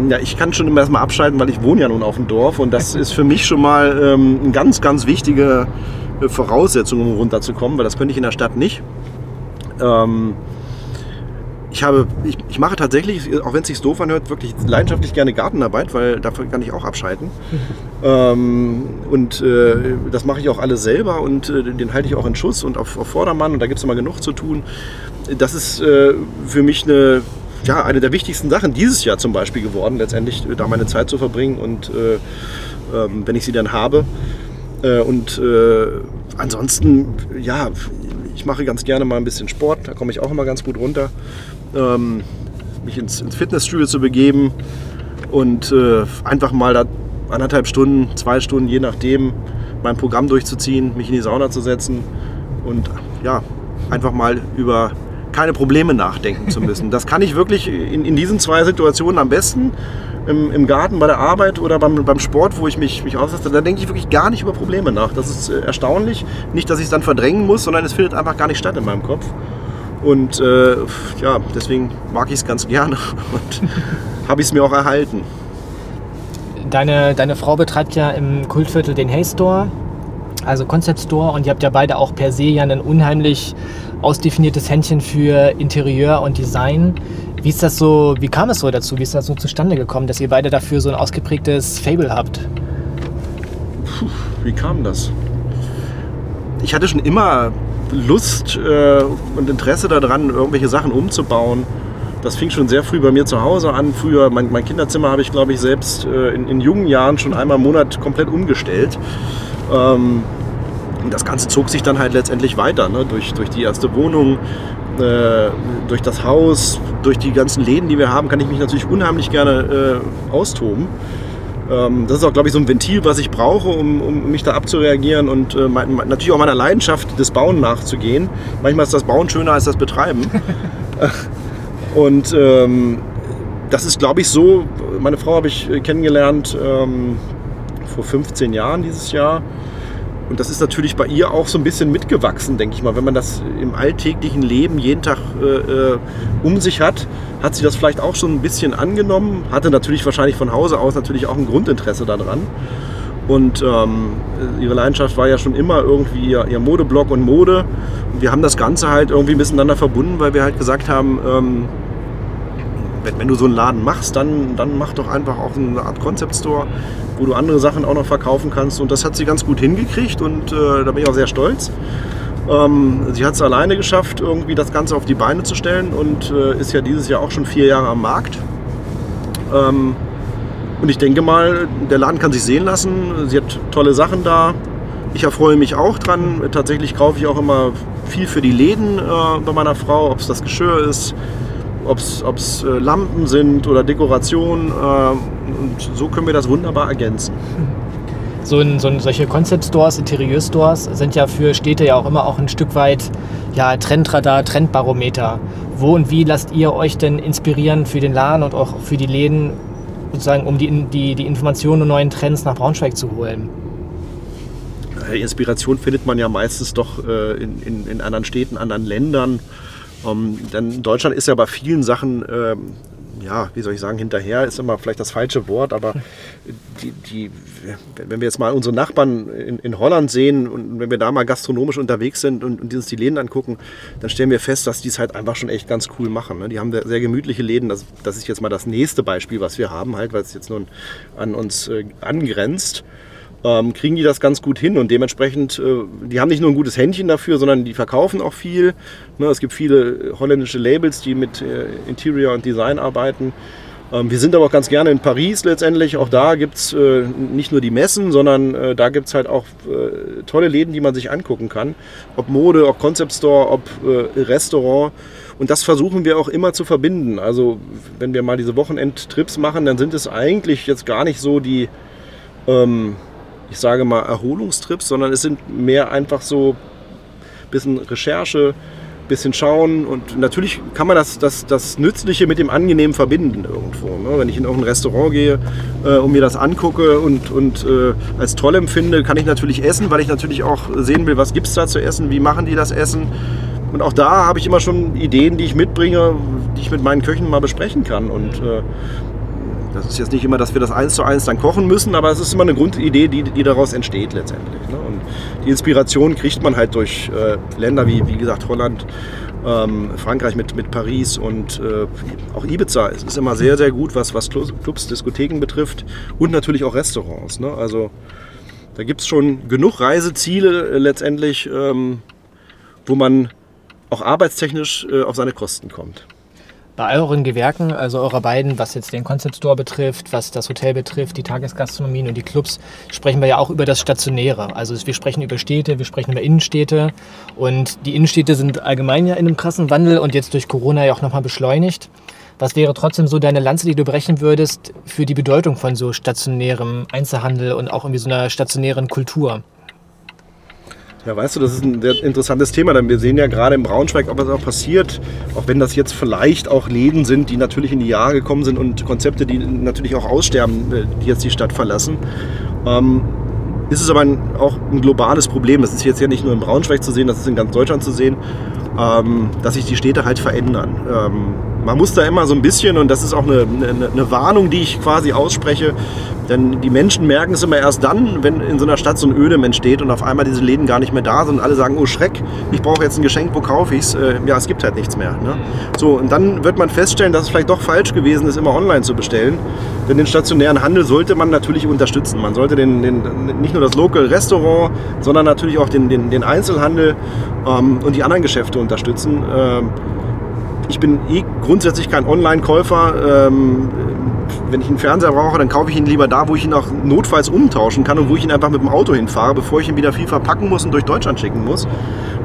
Ja, ich kann schon immer erstmal abschalten, weil ich wohne ja nun auf dem Dorf und das ist für mich schon mal ähm, eine ganz, ganz wichtige äh, Voraussetzung, um runterzukommen, weil das könnte ich in der Stadt nicht. Ähm, ich, habe, ich, ich, mache tatsächlich, auch wenn es sich doof anhört, wirklich leidenschaftlich gerne Gartenarbeit, weil dafür kann ich auch abschalten. ähm, und äh, das mache ich auch alles selber und äh, den halte ich auch in Schuss und auf, auf Vordermann und da gibt es immer genug zu tun. Das ist äh, für mich eine ja, eine der wichtigsten Sachen dieses Jahr zum Beispiel geworden, letztendlich da meine Zeit zu verbringen und äh, äh, wenn ich sie dann habe. Äh, und äh, ansonsten, ja, ich mache ganz gerne mal ein bisschen Sport, da komme ich auch immer ganz gut runter. Ähm, mich ins, ins, Fitnessstudio zu begeben und äh, einfach mal da anderthalb Stunden, zwei Stunden, je nachdem, mein Programm durchzuziehen, mich in die Sauna zu setzen und ja, einfach mal über keine Probleme nachdenken zu müssen. Das kann ich wirklich in, in diesen zwei Situationen am besten. Im, im, Garten, bei der Arbeit oder beim, beim Sport, wo ich mich, mich aussetze, da denke ich wirklich gar nicht über Probleme nach. Das ist äh, erstaunlich. Nicht, dass ich es dann verdrängen muss, sondern es findet einfach gar nicht statt in meinem Kopf. Und äh, ja, deswegen mag ich es ganz gerne und habe ich es mir auch erhalten. Deine, deine Frau betreibt ja im Kultviertel den Hay Store, also Concept Store, und ihr habt ja beide auch per se ja einen unheimlich ausdefiniertes Händchen für Interieur und Design. Wie ist das so, wie kam es so dazu? Wie ist das so zustande gekommen, dass ihr beide dafür so ein ausgeprägtes Fable habt? Puh, wie kam das? Ich hatte schon immer Lust äh, und Interesse daran, irgendwelche Sachen umzubauen. Das fing schon sehr früh bei mir zu Hause an. Früher, mein, mein Kinderzimmer habe ich, glaube ich, selbst äh, in, in, jungen Jahren schon einmal im Monat komplett umgestellt. Ähm, das Ganze zog sich dann halt letztendlich weiter, ne? durch, durch die erste Wohnung, äh, durch das Haus, durch die ganzen Läden, die wir haben, kann ich mich natürlich unheimlich gerne äh, austoben. Ähm, das ist auch, glaube ich, so ein Ventil, was ich brauche, um, um mich da abzureagieren und äh, mein, natürlich auch meiner Leidenschaft des Bauen nachzugehen. Manchmal ist das Bauen schöner als das Betreiben. und ähm, das ist, glaube ich, so. Meine Frau habe ich äh, kennengelernt ähm, vor 15 Jahren dieses Jahr. Und das ist natürlich bei ihr auch so ein bisschen mitgewachsen, denke ich mal. Wenn man das im alltäglichen Leben jeden Tag äh, äh, um sich hat, hat sie das vielleicht auch schon ein bisschen angenommen. Hatte natürlich wahrscheinlich von Hause aus natürlich auch ein Grundinteresse daran. Und ähm, ihre Leidenschaft war ja schon immer irgendwie ihr, ihr Modeblog und Mode. Und wir haben das Ganze halt irgendwie miteinander verbunden, weil wir halt gesagt haben, ähm, wenn, wenn, du so einen Laden machst, dann, dann mach doch einfach auch eine Art Concept Store, wo du andere Sachen auch noch verkaufen kannst. Und das hat sie ganz gut hingekriegt und äh, da bin ich auch sehr stolz. Ähm, sie hat es alleine geschafft, irgendwie das Ganze auf die Beine zu stellen und äh, ist ja dieses Jahr auch schon vier Jahre am Markt. Ähm, und ich denke mal, der Laden kann sich sehen lassen. Sie hat tolle Sachen da. Ich erfreue mich auch dran. Tatsächlich kaufe ich auch immer viel für die Läden äh, bei meiner Frau, ob es das Geschirr ist, ob es äh, Lampen sind oder Dekorationen. Äh, und so können wir das wunderbar ergänzen. So, in, so solche Concept Stores, Interieur Stores sind ja für Städte ja auch immer auch ein Stück weit ja, Trendradar, Trendbarometer. Wo und wie lasst ihr euch denn inspirieren für den Laden und auch für die Läden, sozusagen, um die, die, die Informationen und neuen Trends nach Braunschweig zu holen? Inspiration findet man ja meistens doch äh, in, in, in anderen Städten, anderen Ländern. Ähm, denn Deutschland ist ja bei vielen Sachen, äh, ja, wie soll ich sagen, hinterher ist immer vielleicht das falsche Wort, aber die, die, wenn wir jetzt mal unsere Nachbarn in, in Holland sehen und wenn wir da mal gastronomisch unterwegs sind und, und uns die Läden angucken, dann stellen wir fest, dass die es halt einfach schon echt ganz cool machen. Ne? Die haben sehr gemütliche Läden. Das, das ist jetzt mal das nächste Beispiel, was wir haben, halt, weil es jetzt nun an uns äh, angrenzt ähm, kriegen die das ganz gut hin und dementsprechend, äh, die haben nicht nur ein gutes Händchen dafür, sondern die verkaufen auch viel. Ne, es gibt viele holländische Labels, die mit äh, Interior und Design arbeiten. Ähm, wir sind aber auch ganz gerne in Paris letztendlich. Auch da gibt es äh, nicht nur die Messen, sondern äh, da gibt es halt auch äh, tolle Läden, die man sich angucken kann. Ob Mode, ob Concept Store, ob äh, Restaurant. Und das versuchen wir auch immer zu verbinden. Also wenn wir mal diese Wochenendtrips machen, dann sind es eigentlich jetzt gar nicht so die... Ähm, ich sage mal, Erholungstrips, sondern es sind mehr einfach so ein bisschen Recherche, ein bisschen schauen und natürlich kann man das, das, das Nützliche mit dem Angenehmen verbinden irgendwo. Ne? Wenn ich in irgendein Restaurant gehe äh, und mir das angucke und, und äh, als toll empfinde, kann ich natürlich essen, weil ich natürlich auch sehen will, was gibt es da zu essen, wie machen die das Essen. Und auch da habe ich immer schon Ideen, die ich mitbringe, die ich mit meinen Köchen mal besprechen kann. Und äh, das ist jetzt nicht immer, dass wir das eins zu eins dann kochen müssen, aber es ist immer eine Grundidee, die, die daraus entsteht letztendlich. Ne? Und die Inspiration kriegt man halt durch äh, Länder wie, wie gesagt, Holland, ähm, Frankreich mit, mit Paris und äh, auch Ibiza. Es ist immer sehr, sehr gut, was, was Clubs, Diskotheken betrifft und natürlich auch Restaurants. Ne? Also da gibt es schon genug Reiseziele äh, letztendlich, ähm, wo man auch arbeitstechnisch äh, auf seine Kosten kommt. Bei euren Gewerken, also eurer beiden, was jetzt den Concept Store betrifft, was das Hotel betrifft, die Tagesgastronomien und die Clubs, sprechen wir ja auch über das Stationäre. Also wir sprechen über Städte, wir sprechen über Innenstädte und die Innenstädte sind allgemein ja in einem krassen Wandel und jetzt durch Corona ja auch nochmal beschleunigt. Was wäre trotzdem so deine Lanze, die du brechen würdest für die Bedeutung von so stationärem Einzelhandel und auch irgendwie so einer stationären Kultur? Ja, weißt du, das ist ein sehr interessantes Thema, denn wir sehen ja gerade im Braunschweig, was auch passiert, auch wenn das jetzt vielleicht auch Läden sind, die natürlich in die Jahre gekommen sind und Konzepte, die natürlich auch aussterben, äh, die jetzt die Stadt verlassen. Ähm, ist es aber ein, auch ein globales Problem. Das ist jetzt ja nicht nur in Braunschweig zu sehen, das ist in ganz Deutschland zu sehen, ähm, dass sich die Städte halt verändern. Ähm, man muss da immer so ein bisschen, und das ist auch eine, eine, eine Warnung, die ich quasi ausspreche, denn die Menschen merken es immer erst dann, wenn in so einer Stadt so ein Ödem entsteht und auf einmal diese Läden gar nicht mehr da sind und alle sagen, oh Schreck, ich brauche jetzt ein Geschenk, wo kaufe ich es? Äh, ja, es gibt halt nichts mehr. Ne? So, und dann wird man feststellen, dass es vielleicht doch falsch gewesen ist, immer online zu bestellen. Denn den stationären Handel sollte man natürlich unterstützen. Man sollte den, den nicht nur das Local Restaurant, sondern natürlich auch den, den, den Einzelhandel ähm, und die anderen Geschäfte unterstützen. Ähm, ich bin eh grundsätzlich kein Online-Käufer. Ähm, wenn ich einen Fernseher brauche, dann kaufe ich ihn lieber da, wo ich ihn auch notfalls umtauschen kann und wo ich ihn einfach mit dem Auto hinfahre, bevor ich ihn wieder viel verpacken muss und durch Deutschland schicken muss.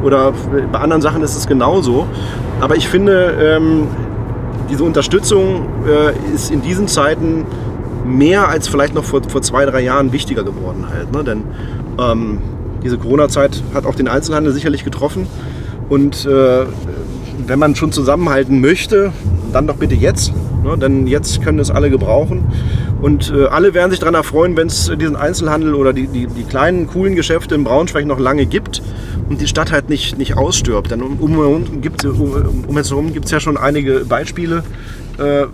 Oder bei anderen Sachen ist es genauso. Aber ich finde, ähm, diese Unterstützung äh, ist in diesen Zeiten mehr als vielleicht noch vor, vor zwei, drei Jahren wichtiger geworden halt. Ne? Denn ähm, diese Corona-Zeit hat auch den Einzelhandel sicherlich getroffen. Und äh, wenn man schon zusammenhalten möchte, dann doch bitte jetzt. Ne? Denn jetzt können es alle gebrauchen. Und äh, alle werden sich daran erfreuen, wenn es diesen Einzelhandel oder die, die, die, kleinen, coolen Geschäfte in Braunschweig noch lange gibt und die Stadt halt nicht, nicht ausstirbt. Denn um, um, um, gibt, um, um herum gibt es ja schon einige Beispiele, äh, äh,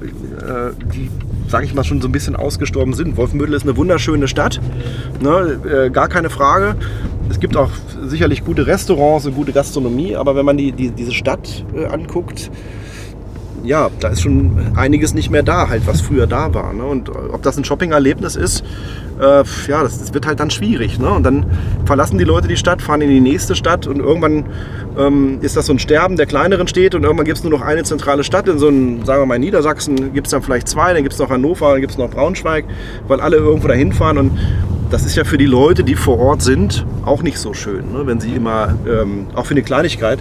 die sage ich mal, schon so ein bisschen ausgestorben sind. Wolfenbüttel ist eine wunderschöne Stadt, ne? äh, gar keine Frage. Es gibt auch sicherlich gute Restaurants und gute Gastronomie, aber wenn man die, die diese Stadt äh, anguckt, ja, da ist schon einiges nicht mehr da, halt, was früher da war. Ne? Und ob das ein Shopping-Erlebnis ist, äh, ja, das, das, wird halt dann schwierig. Ne? Und dann verlassen die Leute die Stadt, fahren in die nächste Stadt und irgendwann ähm, ist das so ein Sterben der kleineren Städte und irgendwann gibt es nur noch eine zentrale Stadt. In so einem, sagen wir mal, in Niedersachsen gibt es dann vielleicht zwei, dann gibt es noch Hannover, dann gibt es noch Braunschweig, weil alle irgendwo dahin fahren und das ist ja für die Leute, die vor Ort sind, auch nicht so schön, ne? wenn sie immer, ähm, auch für eine Kleinigkeit,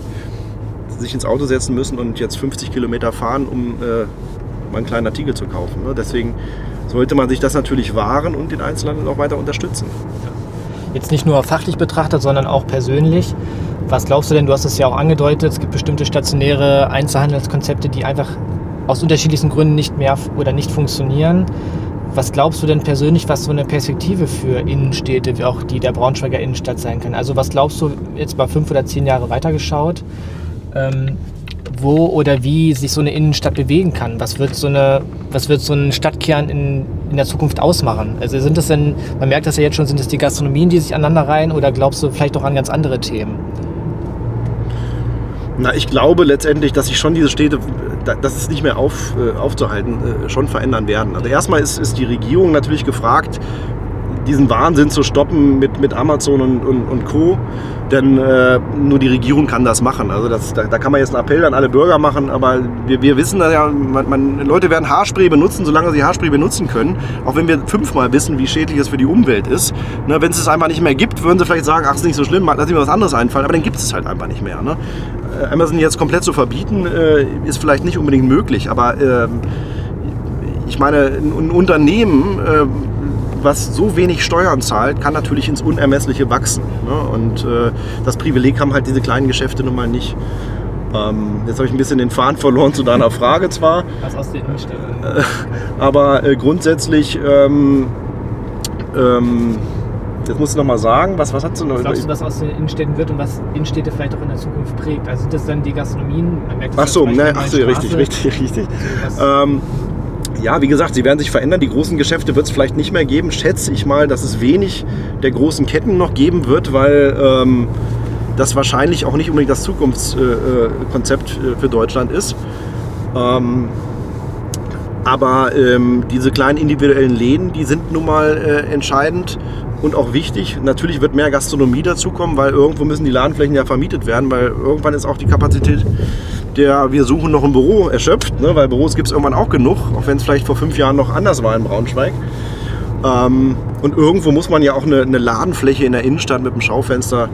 sich ins Auto setzen müssen und jetzt 50 Kilometer fahren, um äh, mal einen kleinen Artikel zu kaufen. Ne? Deswegen sollte man sich das natürlich wahren und den Einzelhandel auch weiter unterstützen. Jetzt nicht nur fachlich betrachtet, sondern auch persönlich. Was glaubst du denn, du hast es ja auch angedeutet, es gibt bestimmte stationäre Einzelhandelskonzepte, die einfach aus unterschiedlichsten Gründen nicht mehr oder nicht funktionieren. Was glaubst du denn persönlich, was so eine Perspektive für Innenstädte, wie auch die der Braunschweiger Innenstadt sein kann? Also was glaubst du jetzt mal fünf oder zehn Jahre weitergeschaut? Ähm, wo oder wie sich so eine Innenstadt bewegen kann. Was wird so, eine, was wird so ein Stadtkern in, in der Zukunft ausmachen? Also sind das denn, man merkt das ja jetzt schon, sind es die Gastronomien, die sich aneinander reihen oder glaubst du vielleicht auch an ganz andere Themen? Na, ich glaube letztendlich, dass sich schon diese Städte, das ist nicht mehr auf, äh, aufzuhalten, äh, schon verändern werden. Also erstmal ist, ist die Regierung natürlich gefragt, diesen Wahnsinn zu stoppen mit, mit Amazon und, und, und Co. Denn äh, nur die Regierung kann das machen. Also das, da, da, kann man jetzt einen Appell an alle Bürger machen, aber wir, wir wissen ja, man, man, Leute werden Haarspray benutzen, solange sie Haarspray benutzen können. Auch wenn wir fünfmal wissen, wie schädlich es für die Umwelt ist. Ne, wenn es es einfach nicht mehr gibt, würden sie vielleicht sagen, ach, ist nicht so schlimm, lass mir was anderes einfallen, aber dann gibt es halt einfach nicht mehr. Ne? Äh, Amazon jetzt komplett zu verbieten, äh, ist vielleicht nicht unbedingt möglich, aber äh, ich meine, ein Unternehmen äh, was so wenig Steuern zahlt, kann natürlich ins Unermessliche wachsen. Ne? Und das Privileg haben halt diese kleinen Geschäfte nun mal nicht. Ähm, jetzt habe ich ein bisschen den Faden verloren zu deiner Frage zwar. Was aus den. Äh, aber äh, grundsätzlich, ähm, ähm, jetzt musst du noch mal sagen, was, was hast du noch? Was glaubst du, was aus den Innenstädten wird und was Innenstädte vielleicht auch in der Zukunft prägt? Also sind das dann die Gastronomien? ach so, ne, ach so, richtig, richtig, richtig. So ähm, ja, wie gesagt, sie werden sich verändern. Die großen Geschäfte wird es vielleicht nicht mehr geben. Schätze ich mal, dass es wenig der großen Ketten noch geben wird, weil ähm, das wahrscheinlich auch nicht unbedingt das Zukunftskonzept äh, äh, für Deutschland ist. Ähm, aber ähm, diese kleinen individuellen Läden, die sind nun mal äh, entscheidend und auch wichtig. Natürlich wird mehr Gastronomie dazukommen, weil irgendwo müssen die Ladenflächen ja vermietet werden, weil irgendwann ist auch die Kapazität der wir suchen noch ein Büro erschöpft, ne? weil Büros gibt es irgendwann auch genug, auch wenn es vielleicht vor fünf Jahren noch anders war in Braunschweig. Ähm, und irgendwo muss man ja auch eine, eine, Ladenfläche in der Innenstadt mit einem Schaufenster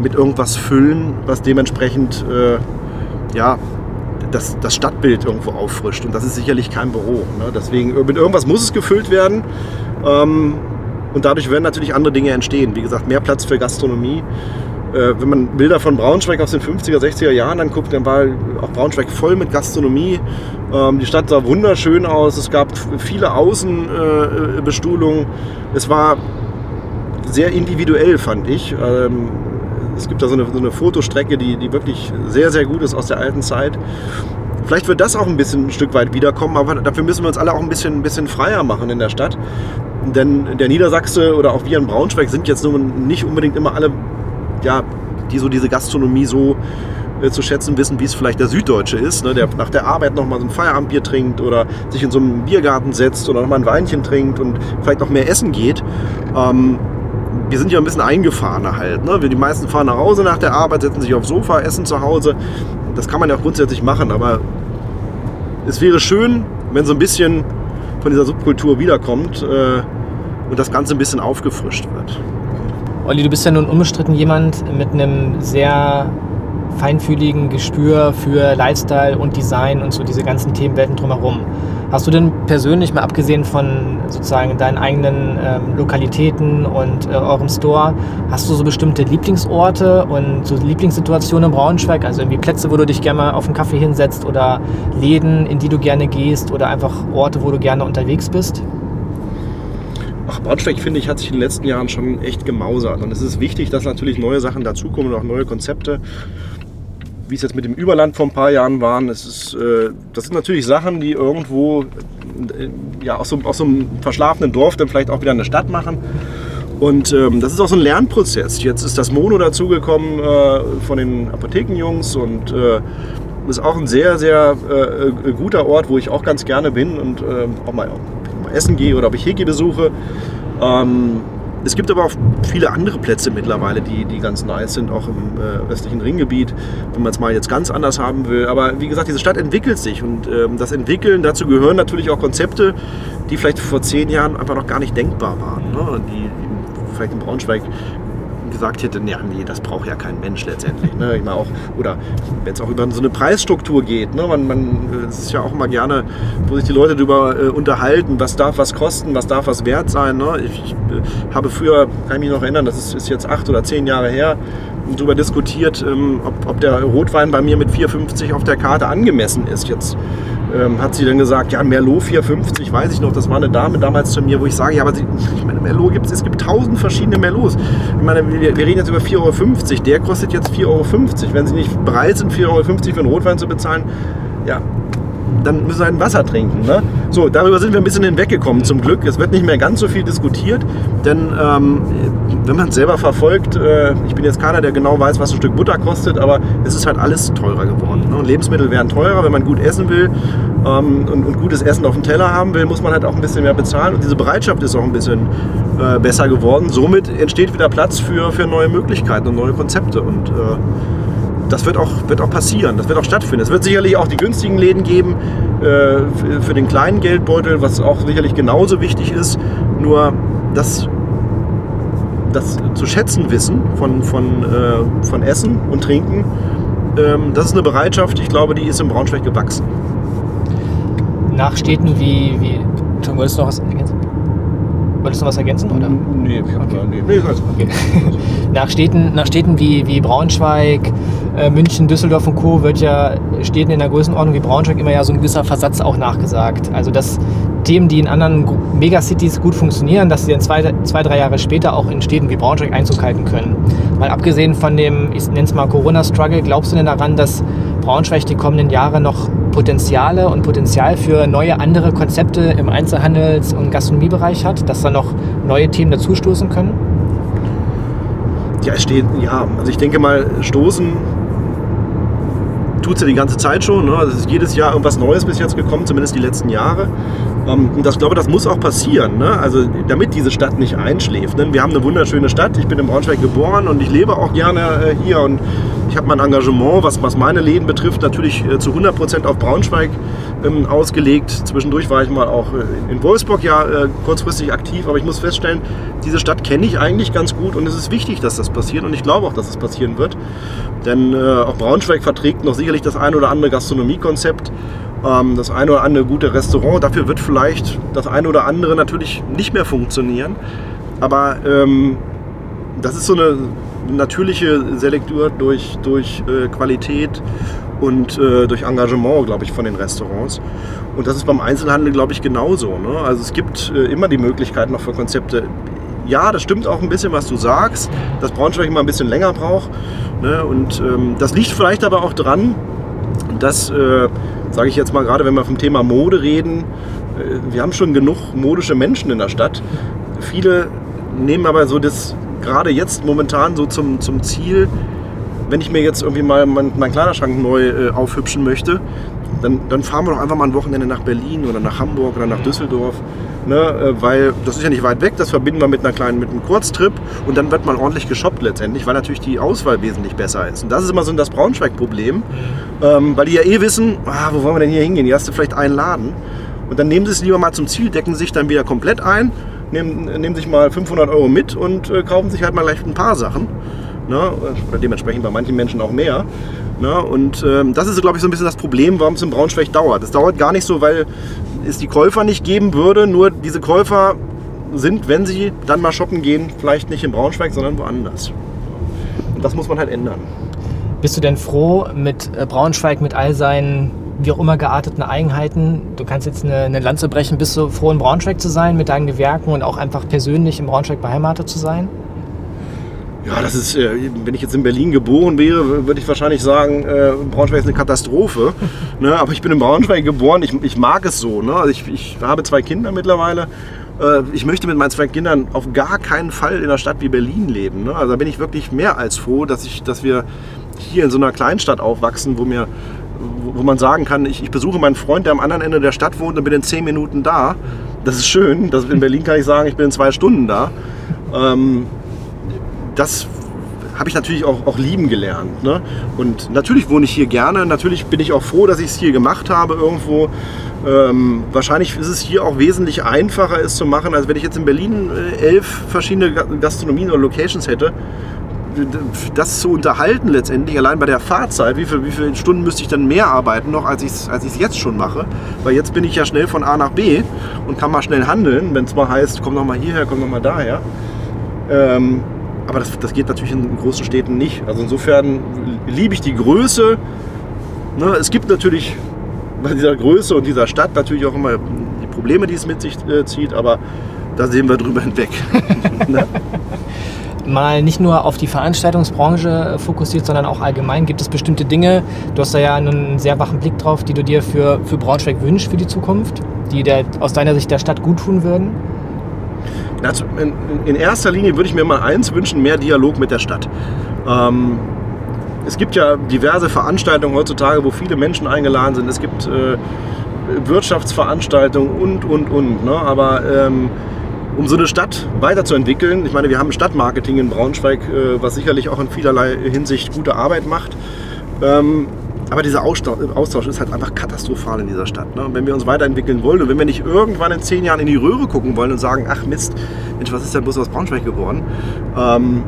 mit irgendwas füllen, was dementsprechend äh, ja, das, das Stadtbild irgendwo auffrischt. Und das ist sicherlich kein Büro. Ne? Deswegen, mit irgendwas muss es gefüllt werden. Ähm, und dadurch werden natürlich andere Dinge entstehen. Wie gesagt, mehr Platz für Gastronomie. Äh, wenn man Bilder von Braunschweig aus den 50er, 60er Jahren anguckt, dann war auch Braunschweig voll mit Gastronomie. Ähm, die Stadt sah wunderschön aus. Es gab viele Außenbestuhlungen. es war sehr individuell, fand ich. Ähm, es gibt da so eine, so eine Fotostrecke, die, die wirklich sehr, sehr gut ist aus der alten Zeit. Vielleicht wird das auch ein bisschen ein Stück weit wiederkommen, aber dafür müssen wir uns alle auch ein bisschen, ein bisschen freier machen in der Stadt. Denn der Niedersachse oder auch wir in Braunschweig sind jetzt nun nicht unbedingt immer alle ja, die so diese Gastronomie so äh, zu schätzen wissen, wie es vielleicht der Süddeutsche ist, ne, der nach der Arbeit nochmal so ein Feierabendbier trinkt oder sich in so einen Biergarten setzt oder nochmal ein Weinchen trinkt und vielleicht noch mehr essen geht. Ähm, wir sind ja ein bisschen eingefahrener halt. Ne? Die meisten fahren nach Hause nach der Arbeit, setzen sich aufs Sofa, essen zu Hause. Das kann man ja auch grundsätzlich machen, aber es wäre schön, wenn so ein bisschen von dieser Subkultur wiederkommt äh, und das Ganze ein bisschen aufgefrischt wird. Olli, du bist ja nun unbestritten jemand mit einem sehr feinfühligen Gespür für Lifestyle und Design und so diese ganzen Themenwelten drumherum. Hast du denn persönlich mal abgesehen von sozusagen deinen eigenen ähm, Lokalitäten und äh, eurem Store, hast du so bestimmte Lieblingsorte und so Lieblingssituationen im Braunschweig, also irgendwie Plätze, wo du dich gerne mal auf einen Kaffee hinsetzt oder Läden, in die du gerne gehst oder einfach Orte, wo du gerne unterwegs bist? Ach, Braunschweig, finde ich, hat sich in den letzten Jahren schon echt gemausert. Und es ist wichtig, dass natürlich neue Sachen dazukommen und auch neue Konzepte. Wie es jetzt mit dem Überland vor ein paar Jahren waren, es ist, äh, das sind natürlich Sachen, die irgendwo äh, ja, aus, so, aus so einem verschlafenen Dorf dann vielleicht auch wieder eine Stadt machen. Und ähm, das ist auch so ein Lernprozess. Jetzt ist das Mono dazugekommen äh, von den Apothekenjungs und äh, ist auch ein sehr, sehr äh, guter Ort, wo ich auch ganz gerne bin und äh, auch mal essen gehe oder ob ich Hegi besuche. Ähm, es gibt aber auch viele andere Plätze mittlerweile, die, die ganz nice sind, auch im äh, östlichen Ringgebiet, wenn man es mal jetzt ganz anders haben will. Aber wie gesagt, diese Stadt entwickelt sich und ähm, das Entwickeln, dazu gehören natürlich auch Konzepte, die vielleicht vor zehn Jahren einfach noch gar nicht denkbar waren. Ne? Die vielleicht in Braunschweig gesagt hätte, ja, nee, das braucht ja kein Mensch letztendlich. Ne? Ich meine auch, oder wenn es auch über so eine Preisstruktur geht, ne? man, man, es ist ja auch immer gerne, wo sich die Leute darüber äh, unterhalten, was darf was kosten, was darf was wert sein. Ne? Ich, ich äh, habe früher, kann ich mich noch erinnern, das ist, ist, jetzt acht oder zehn Jahre her, darüber diskutiert, ähm, ob, ob, der Rotwein bei mir mit 4,50 auf der Karte angemessen ist. Jetzt ähm, hat sie dann gesagt, ja, Merlot 4,50, weiß ich noch, das war eine Dame damals zu mir, wo ich sage, ja, aber sie, ich meine, Merlot gibt es, gibt tausend verschiedene Merlots. Ich meine, wir, wir reden jetzt über 4,50 Euro, der kostet jetzt 4,50 Euro. Wenn Sie nicht bereit sind, 4,50 Euro für einen Rotwein zu bezahlen, ja, dann müssen sie halt ein Wasser trinken. Ne? So, darüber sind wir ein bisschen hinweggekommen zum Glück. Es wird nicht mehr ganz so viel diskutiert, denn ähm, wenn man es selber verfolgt, äh, ich bin jetzt keiner, der genau weiß, was ein Stück Butter kostet, aber es ist halt alles teurer geworden. Ne? Lebensmittel werden teurer, wenn man gut essen will ähm, und, und, gutes Essen auf dem Teller haben will, muss man halt auch ein bisschen mehr bezahlen und diese Bereitschaft ist auch ein bisschen äh, besser geworden. Somit entsteht wieder Platz für, für neue Möglichkeiten und neue Konzepte und äh, das wird auch, wird auch passieren, das wird auch stattfinden. Es wird sicherlich auch die günstigen Läden geben äh, für den kleinen Geldbeutel, was auch sicherlich genauso wichtig ist. Nur das, das zu schätzen wissen von, von, äh, von Essen und Trinken, ähm, das ist eine Bereitschaft, ich glaube, die ist in Braunschweig gewachsen. Nach Städten wie, wie wolltest du noch was ergänzen? Wolltest du was ergänzen? Oder? Nee, okay. nee, nee okay. nach, Städten, nach Städten wie, wie Braunschweig, äh, München, Düsseldorf und Co. wird ja Städten in der Größenordnung wie Braunschweig immer ja so ein gewisser Versatz auch nachgesagt. Also dass Themen, die in anderen Megacities gut funktionieren, dass sie dann zwei, zwei, drei Jahre später auch in Städten wie Braunschweig Einzug halten können. Mal abgesehen von dem, ich nenne es mal Corona-Struggle, glaubst du denn daran, dass Braunschweig die kommenden Jahre noch Potenziale und Potenzial für neue andere Konzepte im Einzelhandels- und Gastronomiebereich hat, dass da noch neue Themen dazustoßen können? Ja, es steht, ja, also ich denke mal, stoßen tut es ja die ganze Zeit schon. Ne? Also es ist jedes Jahr irgendwas Neues bis jetzt gekommen, zumindest die letzten Jahre. Ähm, und das glaube das muss auch passieren. Ne? Also damit diese Stadt nicht einschläft. Ne? Wir haben eine wunderschöne Stadt. Ich bin in Braunschweig geboren und ich lebe auch gerne äh, hier. Und ich habe mein Engagement, was, was meine Läden betrifft, natürlich äh, zu 100 Prozent auf Braunschweig ähm, ausgelegt. Zwischendurch war ich mal auch äh, in Wolfsburg ja äh, kurzfristig aktiv, aber ich muss feststellen, diese Stadt kenne ich eigentlich ganz gut und es ist wichtig, dass das passiert und ich glaube auch, dass es passieren wird. Denn äh, auch Braunschweig verträgt noch sicherlich das ein oder andere Gastronomiekonzept, ähm, das eine oder andere gute Restaurant. Dafür wird vielleicht das eine oder andere natürlich nicht mehr funktionieren. Aber ähm, das ist so eine natürliche Selektur durch, durch äh, Qualität und äh, durch Engagement, glaube ich, von den Restaurants. Und das ist beim Einzelhandel, glaube ich, genauso. Ne? Also es gibt äh, immer die Möglichkeit noch für Konzepte. Ja, das stimmt auch ein bisschen, was du sagst, dass Braunschweig immer ein bisschen länger braucht. Ne? Und ähm, das liegt vielleicht aber auch dran, dass, äh, sage ich jetzt mal gerade, wenn wir vom Thema Mode reden, äh, wir haben schon genug modische Menschen in der Stadt. Viele nehmen aber so das gerade jetzt momentan so zum, zum Ziel, wenn ich mir jetzt irgendwie mal meinen mein Kleiderschrank neu äh, aufhübschen möchte, dann, dann, fahren wir doch einfach mal ein Wochenende nach Berlin oder nach Hamburg oder nach Düsseldorf. Ne, äh, weil das ist ja nicht weit weg, das verbinden wir mit einer kleinen, mit einem Kurztrip und dann wird man ordentlich geshoppt letztendlich, weil natürlich die Auswahl wesentlich besser ist. Und das ist immer so das Braunschweig-Problem, ähm, weil die ja eh wissen, ah, wo wollen wir denn hier hingehen? Hier hast du vielleicht einen Laden. Und dann nehmen sie es lieber mal zum Ziel, decken sich dann wieder komplett ein, nehmen, nehmen sich mal 500 Euro mit und äh, kaufen sich halt mal gleich ein paar Sachen. Ne? Oder dementsprechend bei manchen Menschen auch mehr. Ne? Und ähm, das ist, glaube ich, so ein bisschen das Problem, warum es in Braunschweig dauert. Es dauert gar nicht so, weil es die Käufer nicht geben würde, nur diese Käufer sind, wenn sie dann mal shoppen gehen, vielleicht nicht in Braunschweig, sondern woanders. Und das muss man halt ändern. Bist du denn froh mit äh, Braunschweig, mit all seinen wie auch immer gearteten Eigenheiten? Du kannst jetzt eine, eine Lanze brechen, bist du froh in Braunschweig zu sein mit deinen Gewerken und auch einfach persönlich in Braunschweig beheimatet zu sein? Ja, das ist, äh, wenn ich jetzt in Berlin geboren wäre, würde ich wahrscheinlich sagen, äh, Braunschweig ist eine Katastrophe. ne? Aber ich bin in Braunschweig geboren, ich, ich mag es so. Ne? Also ich, ich habe zwei Kinder mittlerweile. Äh, ich möchte mit meinen zwei Kindern auf gar keinen Fall in einer Stadt wie Berlin leben. Ne? Also da bin ich wirklich mehr als froh, dass, ich, dass wir hier in so einer Kleinstadt aufwachsen, wo mir wo man sagen kann, ich, ich, besuche meinen Freund, der am anderen Ende der Stadt wohnt und bin in zehn Minuten da. Das ist schön. Das, in Berlin kann ich sagen, ich bin in zwei Stunden da. Ähm, das habe ich natürlich auch, auch lieben gelernt. Ne? Und natürlich wohne ich hier gerne. Natürlich bin ich auch froh, dass ich es hier gemacht habe irgendwo. Ähm, wahrscheinlich ist es hier auch wesentlich einfacher, es zu machen, als wenn ich jetzt in Berlin äh, elf verschiedene Gastronomien oder Locations hätte. Das zu unterhalten letztendlich, allein bei der Fahrzeit, wie, viel, wie viele Stunden müsste ich dann mehr arbeiten noch, als ich es als jetzt schon mache. Weil jetzt bin ich ja schnell von A nach B und kann mal schnell handeln, wenn es mal heißt, komm noch mal hierher, komm noch mal daher. Ähm, aber das, das geht natürlich in großen Städten nicht. Also insofern liebe ich die Größe. Ne, es gibt natürlich bei dieser Größe und dieser Stadt natürlich auch immer die Probleme, die es mit sich äh, zieht, aber da sehen wir drüber hinweg. ne? mal nicht nur auf die Veranstaltungsbranche äh, fokussiert, sondern auch allgemein? Gibt es bestimmte Dinge, du hast da ja einen sehr wachen Blick drauf, die du dir für, für Braunschweig wünschst für die Zukunft, die der, aus deiner Sicht der Stadt gut tun würden? Also in, in, erster Linie würde ich mir mal eins wünschen, mehr Dialog mit der Stadt. Ähm, es gibt ja diverse Veranstaltungen heutzutage, wo viele Menschen eingeladen sind. Es gibt äh, Wirtschaftsveranstaltungen und, und, und. Ne? Aber ähm, um so eine Stadt weiterzuentwickeln, ich meine, wir haben Stadtmarketing in Braunschweig, äh, was sicherlich auch in vielerlei Hinsicht gute Arbeit macht. Ähm, aber dieser Austausch ist halt einfach katastrophal in dieser Stadt. Ne? Und wenn wir uns weiterentwickeln wollen und wenn wir nicht irgendwann in zehn Jahren in die Röhre gucken wollen und sagen, ach Mist, Mensch, was ist denn bloß aus Braunschweig geworden? Ähm,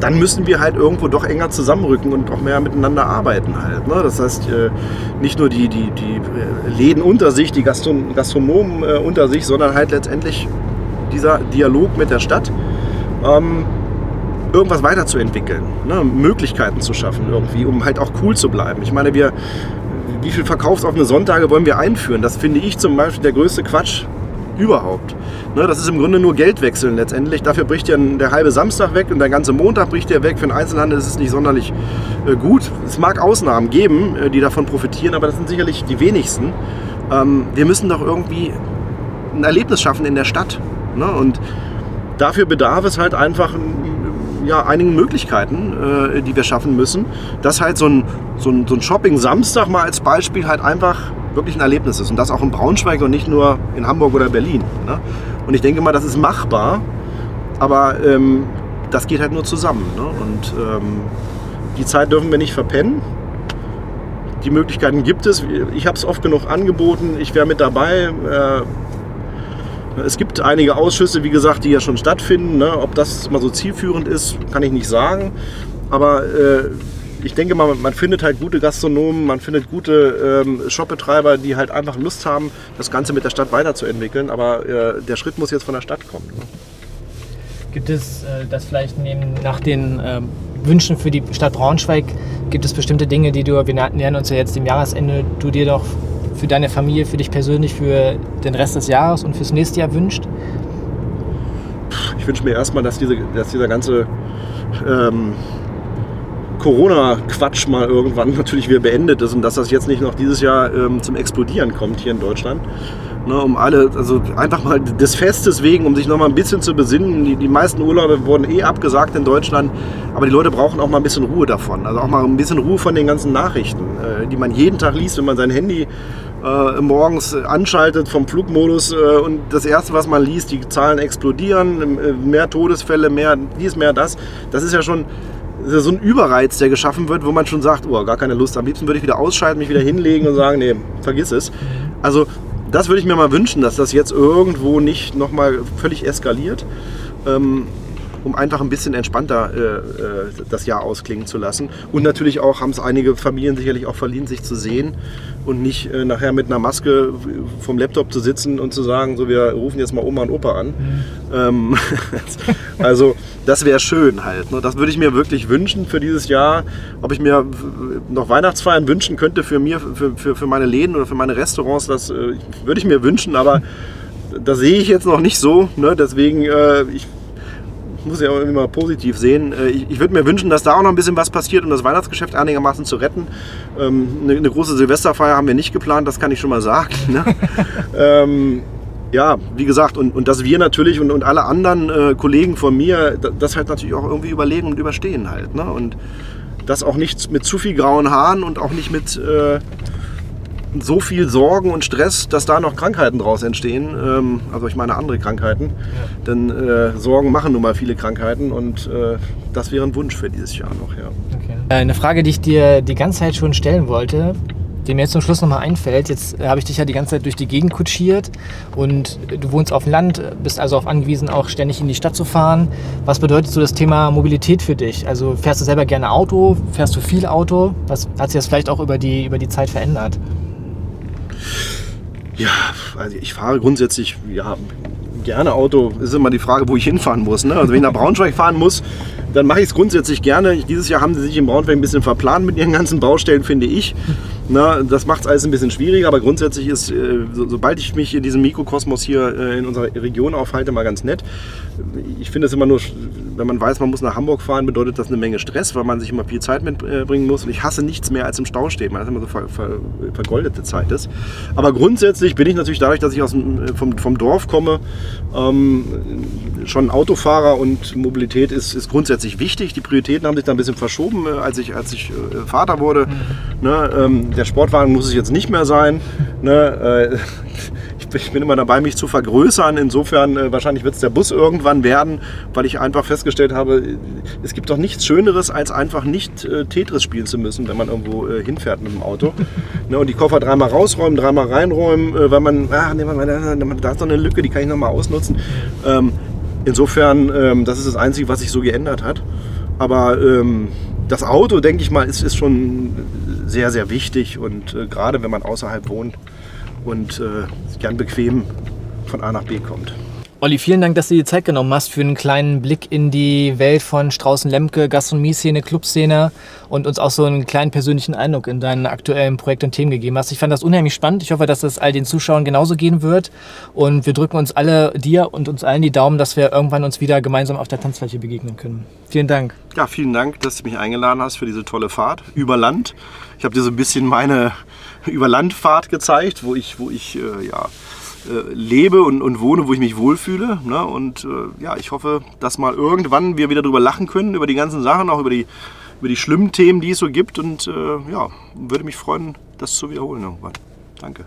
dann müssen wir halt irgendwo doch enger zusammenrücken und auch mehr miteinander arbeiten halt. Ne? Das heißt, äh, nicht nur die, die, die äh, Läden unter sich, die Gastron Gastronomen äh, unter sich, sondern halt letztendlich dieser Dialog mit der Stadt. Ähm, irgendwas weiterzuentwickeln, ne? Möglichkeiten zu schaffen irgendwie, um halt auch cool zu bleiben. Ich meine, wir, wie viel verkaufsoffene Sonntage wollen wir einführen? Das finde ich zum Beispiel der größte Quatsch überhaupt. Ne, das ist im Grunde nur Geldwechseln letztendlich. Dafür bricht ja der halbe Samstag weg und der ganze Montag bricht ja weg. Für den Einzelhandel ist es nicht sonderlich äh, gut. Es mag Ausnahmen geben, äh, die davon profitieren, aber das sind sicherlich die wenigsten. Ähm, wir müssen doch irgendwie ein Erlebnis schaffen in der Stadt. Ne? Und dafür bedarf es halt einfach ja, einigen Möglichkeiten, äh, die wir schaffen müssen, dass halt so ein, so ein, so ein Shopping-Samstag mal als Beispiel halt einfach wirklich ein Erlebnis ist. Und das auch in Braunschweig und nicht nur in Hamburg oder Berlin. Ne? Und ich denke mal, das ist machbar, aber ähm, das geht halt nur zusammen. Ne? Und ähm, die Zeit dürfen wir nicht verpennen. Die Möglichkeiten gibt es. Ich habe es oft genug angeboten. Ich wäre mit dabei. Äh, es gibt einige Ausschüsse, wie gesagt, die ja schon stattfinden. Ne? Ob das mal so zielführend ist, kann ich nicht sagen. Aber äh, ich denke mal, man findet halt gute Gastronomen, man findet gute ähm, Shopbetreiber, die halt einfach Lust haben, das Ganze mit der Stadt weiterzuentwickeln. Aber äh, der Schritt muss jetzt von der Stadt kommen. Ne? Gibt es äh, das vielleicht neben, nach den äh, Wünschen für die Stadt Braunschweig, gibt es bestimmte Dinge, die du, wir nähern uns ja jetzt dem Jahresende, du dir doch für deine Familie, für dich persönlich, für den Rest des Jahres und fürs nächste Jahr wünscht? Ich wünsche mir erstmal, dass, diese, dass dieser ganze ähm, Corona-Quatsch mal irgendwann natürlich wieder beendet ist und dass das jetzt nicht noch dieses Jahr ähm, zum Explodieren kommt hier in Deutschland. Ne, um alle, also einfach mal des Festes wegen, um sich noch mal ein bisschen zu besinnen. Die, die meisten Urlaube wurden eh abgesagt in Deutschland, aber die Leute brauchen auch mal ein bisschen Ruhe davon. Also auch mal ein bisschen Ruhe von den ganzen Nachrichten, äh, die man jeden Tag liest, wenn man sein Handy äh, morgens anschaltet vom Flugmodus äh, und das erste, was man liest, die Zahlen explodieren, äh, mehr Todesfälle, mehr dies, mehr das. Das ist ja schon ist ja so ein Überreiz, der geschaffen wird, wo man schon sagt, oh, gar keine Lust. Am liebsten würde ich wieder ausschalten, mich wieder hinlegen und sagen, nee, vergiss es. Also das würde ich mir mal wünschen, dass das jetzt irgendwo nicht nochmal völlig eskaliert. Ähm, um einfach ein bisschen entspannter äh, äh, das Jahr ausklingen zu lassen. Und natürlich auch haben es einige Familien sicherlich auch verliehen, sich zu sehen und nicht äh, nachher mit einer Maske vom Laptop zu sitzen und zu sagen, so wir rufen jetzt mal Oma und Opa an. Mhm. Ähm, also das wäre schön halt. Ne? Das würde ich mir wirklich wünschen für dieses Jahr. Ob ich mir noch Weihnachtsfeiern wünschen könnte für mir, für, für, für meine Läden oder für meine Restaurants, das äh, würde ich mir wünschen, aber das sehe ich jetzt noch nicht so. Ne? Deswegen, äh, ich muss ja auch immer positiv sehen. Äh, ich, ich würde mir wünschen, dass da auch noch ein bisschen was passiert, um das Weihnachtsgeschäft einigermaßen zu retten. Ähm, eine, eine, große Silvesterfeier haben wir nicht geplant, das kann ich schon mal sagen. Ne? ähm, ja, wie gesagt, und, und dass wir natürlich und, und alle anderen äh, Kollegen von mir das halt natürlich auch irgendwie überlegen und überstehen halt. Ne? Und das auch nicht mit zu viel grauen Haaren und auch nicht mit äh, so viel Sorgen und Stress, dass da noch Krankheiten draus entstehen. Ähm, also ich meine andere Krankheiten. Ja. Denn äh, Sorgen machen nun mal viele Krankheiten und äh, das wäre ein Wunsch für dieses Jahr noch. Ja. Okay. Äh, eine Frage, die ich dir die ganze Zeit schon stellen wollte, die mir jetzt zum Schluss nochmal einfällt. Jetzt äh, habe ich dich ja die ganze Zeit durch die Gegend kutschiert und du wohnst auf dem Land, bist also auf angewiesen, auch ständig in die Stadt zu fahren. Was bedeutet so das Thema Mobilität für dich? Also fährst du selber gerne Auto? Fährst du viel Auto? Was hat sich das vielleicht auch über die, über die Zeit verändert? Ja, also ich fahre grundsätzlich ja, gerne Auto. Ist immer die Frage, wo ich hinfahren muss. Ne? Also wenn ich nach Braunschweig fahren muss, dann mache ich es grundsätzlich gerne. Dieses Jahr haben sie sich in Braunschweig ein bisschen verplant mit ihren ganzen Baustellen, finde ich. Na, das macht es alles ein bisschen schwieriger, aber grundsätzlich ist, äh, so, sobald ich mich in diesem Mikrokosmos hier äh, in unserer Region aufhalte, mal ganz nett. Ich finde es immer nur, wenn man weiß, man muss nach Hamburg fahren, bedeutet das eine Menge Stress, weil man sich immer viel Zeit mitbringen muss. Und ich hasse nichts mehr als im Stau stehen, weil das immer so ver, ver, vergoldete Zeit ist. Aber grundsätzlich bin ich natürlich dadurch, dass ich aus dem, vom, vom Dorf komme, ähm, schon Autofahrer und Mobilität ist, ist grundsätzlich wichtig. Die Prioritäten haben sich da ein bisschen verschoben, äh, als ich, als ich äh, Vater wurde. Mhm. Ne, ähm, der Sportwagen muss es jetzt nicht mehr sein. Ne, äh, ich bin immer dabei, mich zu vergrößern. Insofern äh, wahrscheinlich wird es der Bus irgendwann werden, weil ich einfach festgestellt habe, es gibt doch nichts Schöneres, als einfach nicht äh, Tetris spielen zu müssen, wenn man irgendwo äh, hinfährt mit dem Auto. ne, und die Koffer dreimal rausräumen, dreimal reinräumen, äh, weil man, ach, nee, man, da ist noch eine Lücke, die kann ich nochmal ausnutzen. Ähm, insofern, ähm, das ist das Einzige, was sich so geändert hat. Aber ähm, das Auto, denke ich mal, ist, ist schon sehr, sehr wichtig und äh, gerade wenn man außerhalb wohnt und äh, gern bequem von A nach B kommt. Olli, vielen Dank, dass du dir Zeit genommen hast für einen kleinen Blick in die Welt von Straußen-Lemke, Gastronomie-Szene, Clubszene und uns auch so einen kleinen persönlichen Eindruck in deinen aktuellen Projekt und Themen gegeben hast. Ich fand das unheimlich spannend. Ich hoffe, dass das all den Zuschauern genauso gehen wird. Und wir drücken uns alle, dir und uns allen die Daumen, dass wir irgendwann uns wieder gemeinsam auf der Tanzfläche begegnen können. Vielen Dank. Ja, vielen Dank, dass du mich eingeladen hast für diese tolle Fahrt über Land. Ich habe dir so ein bisschen meine Überlandfahrt gezeigt, wo ich, wo ich äh, ja, äh, lebe und, und wohne, wo ich mich wohlfühle. Ne? Und äh, ja, ich hoffe, dass mal irgendwann wir wieder darüber lachen können, über die ganzen Sachen, auch über die, über die schlimmen Themen, die es so gibt. Und äh, ja, würde mich freuen, das zu wiederholen irgendwann. Danke.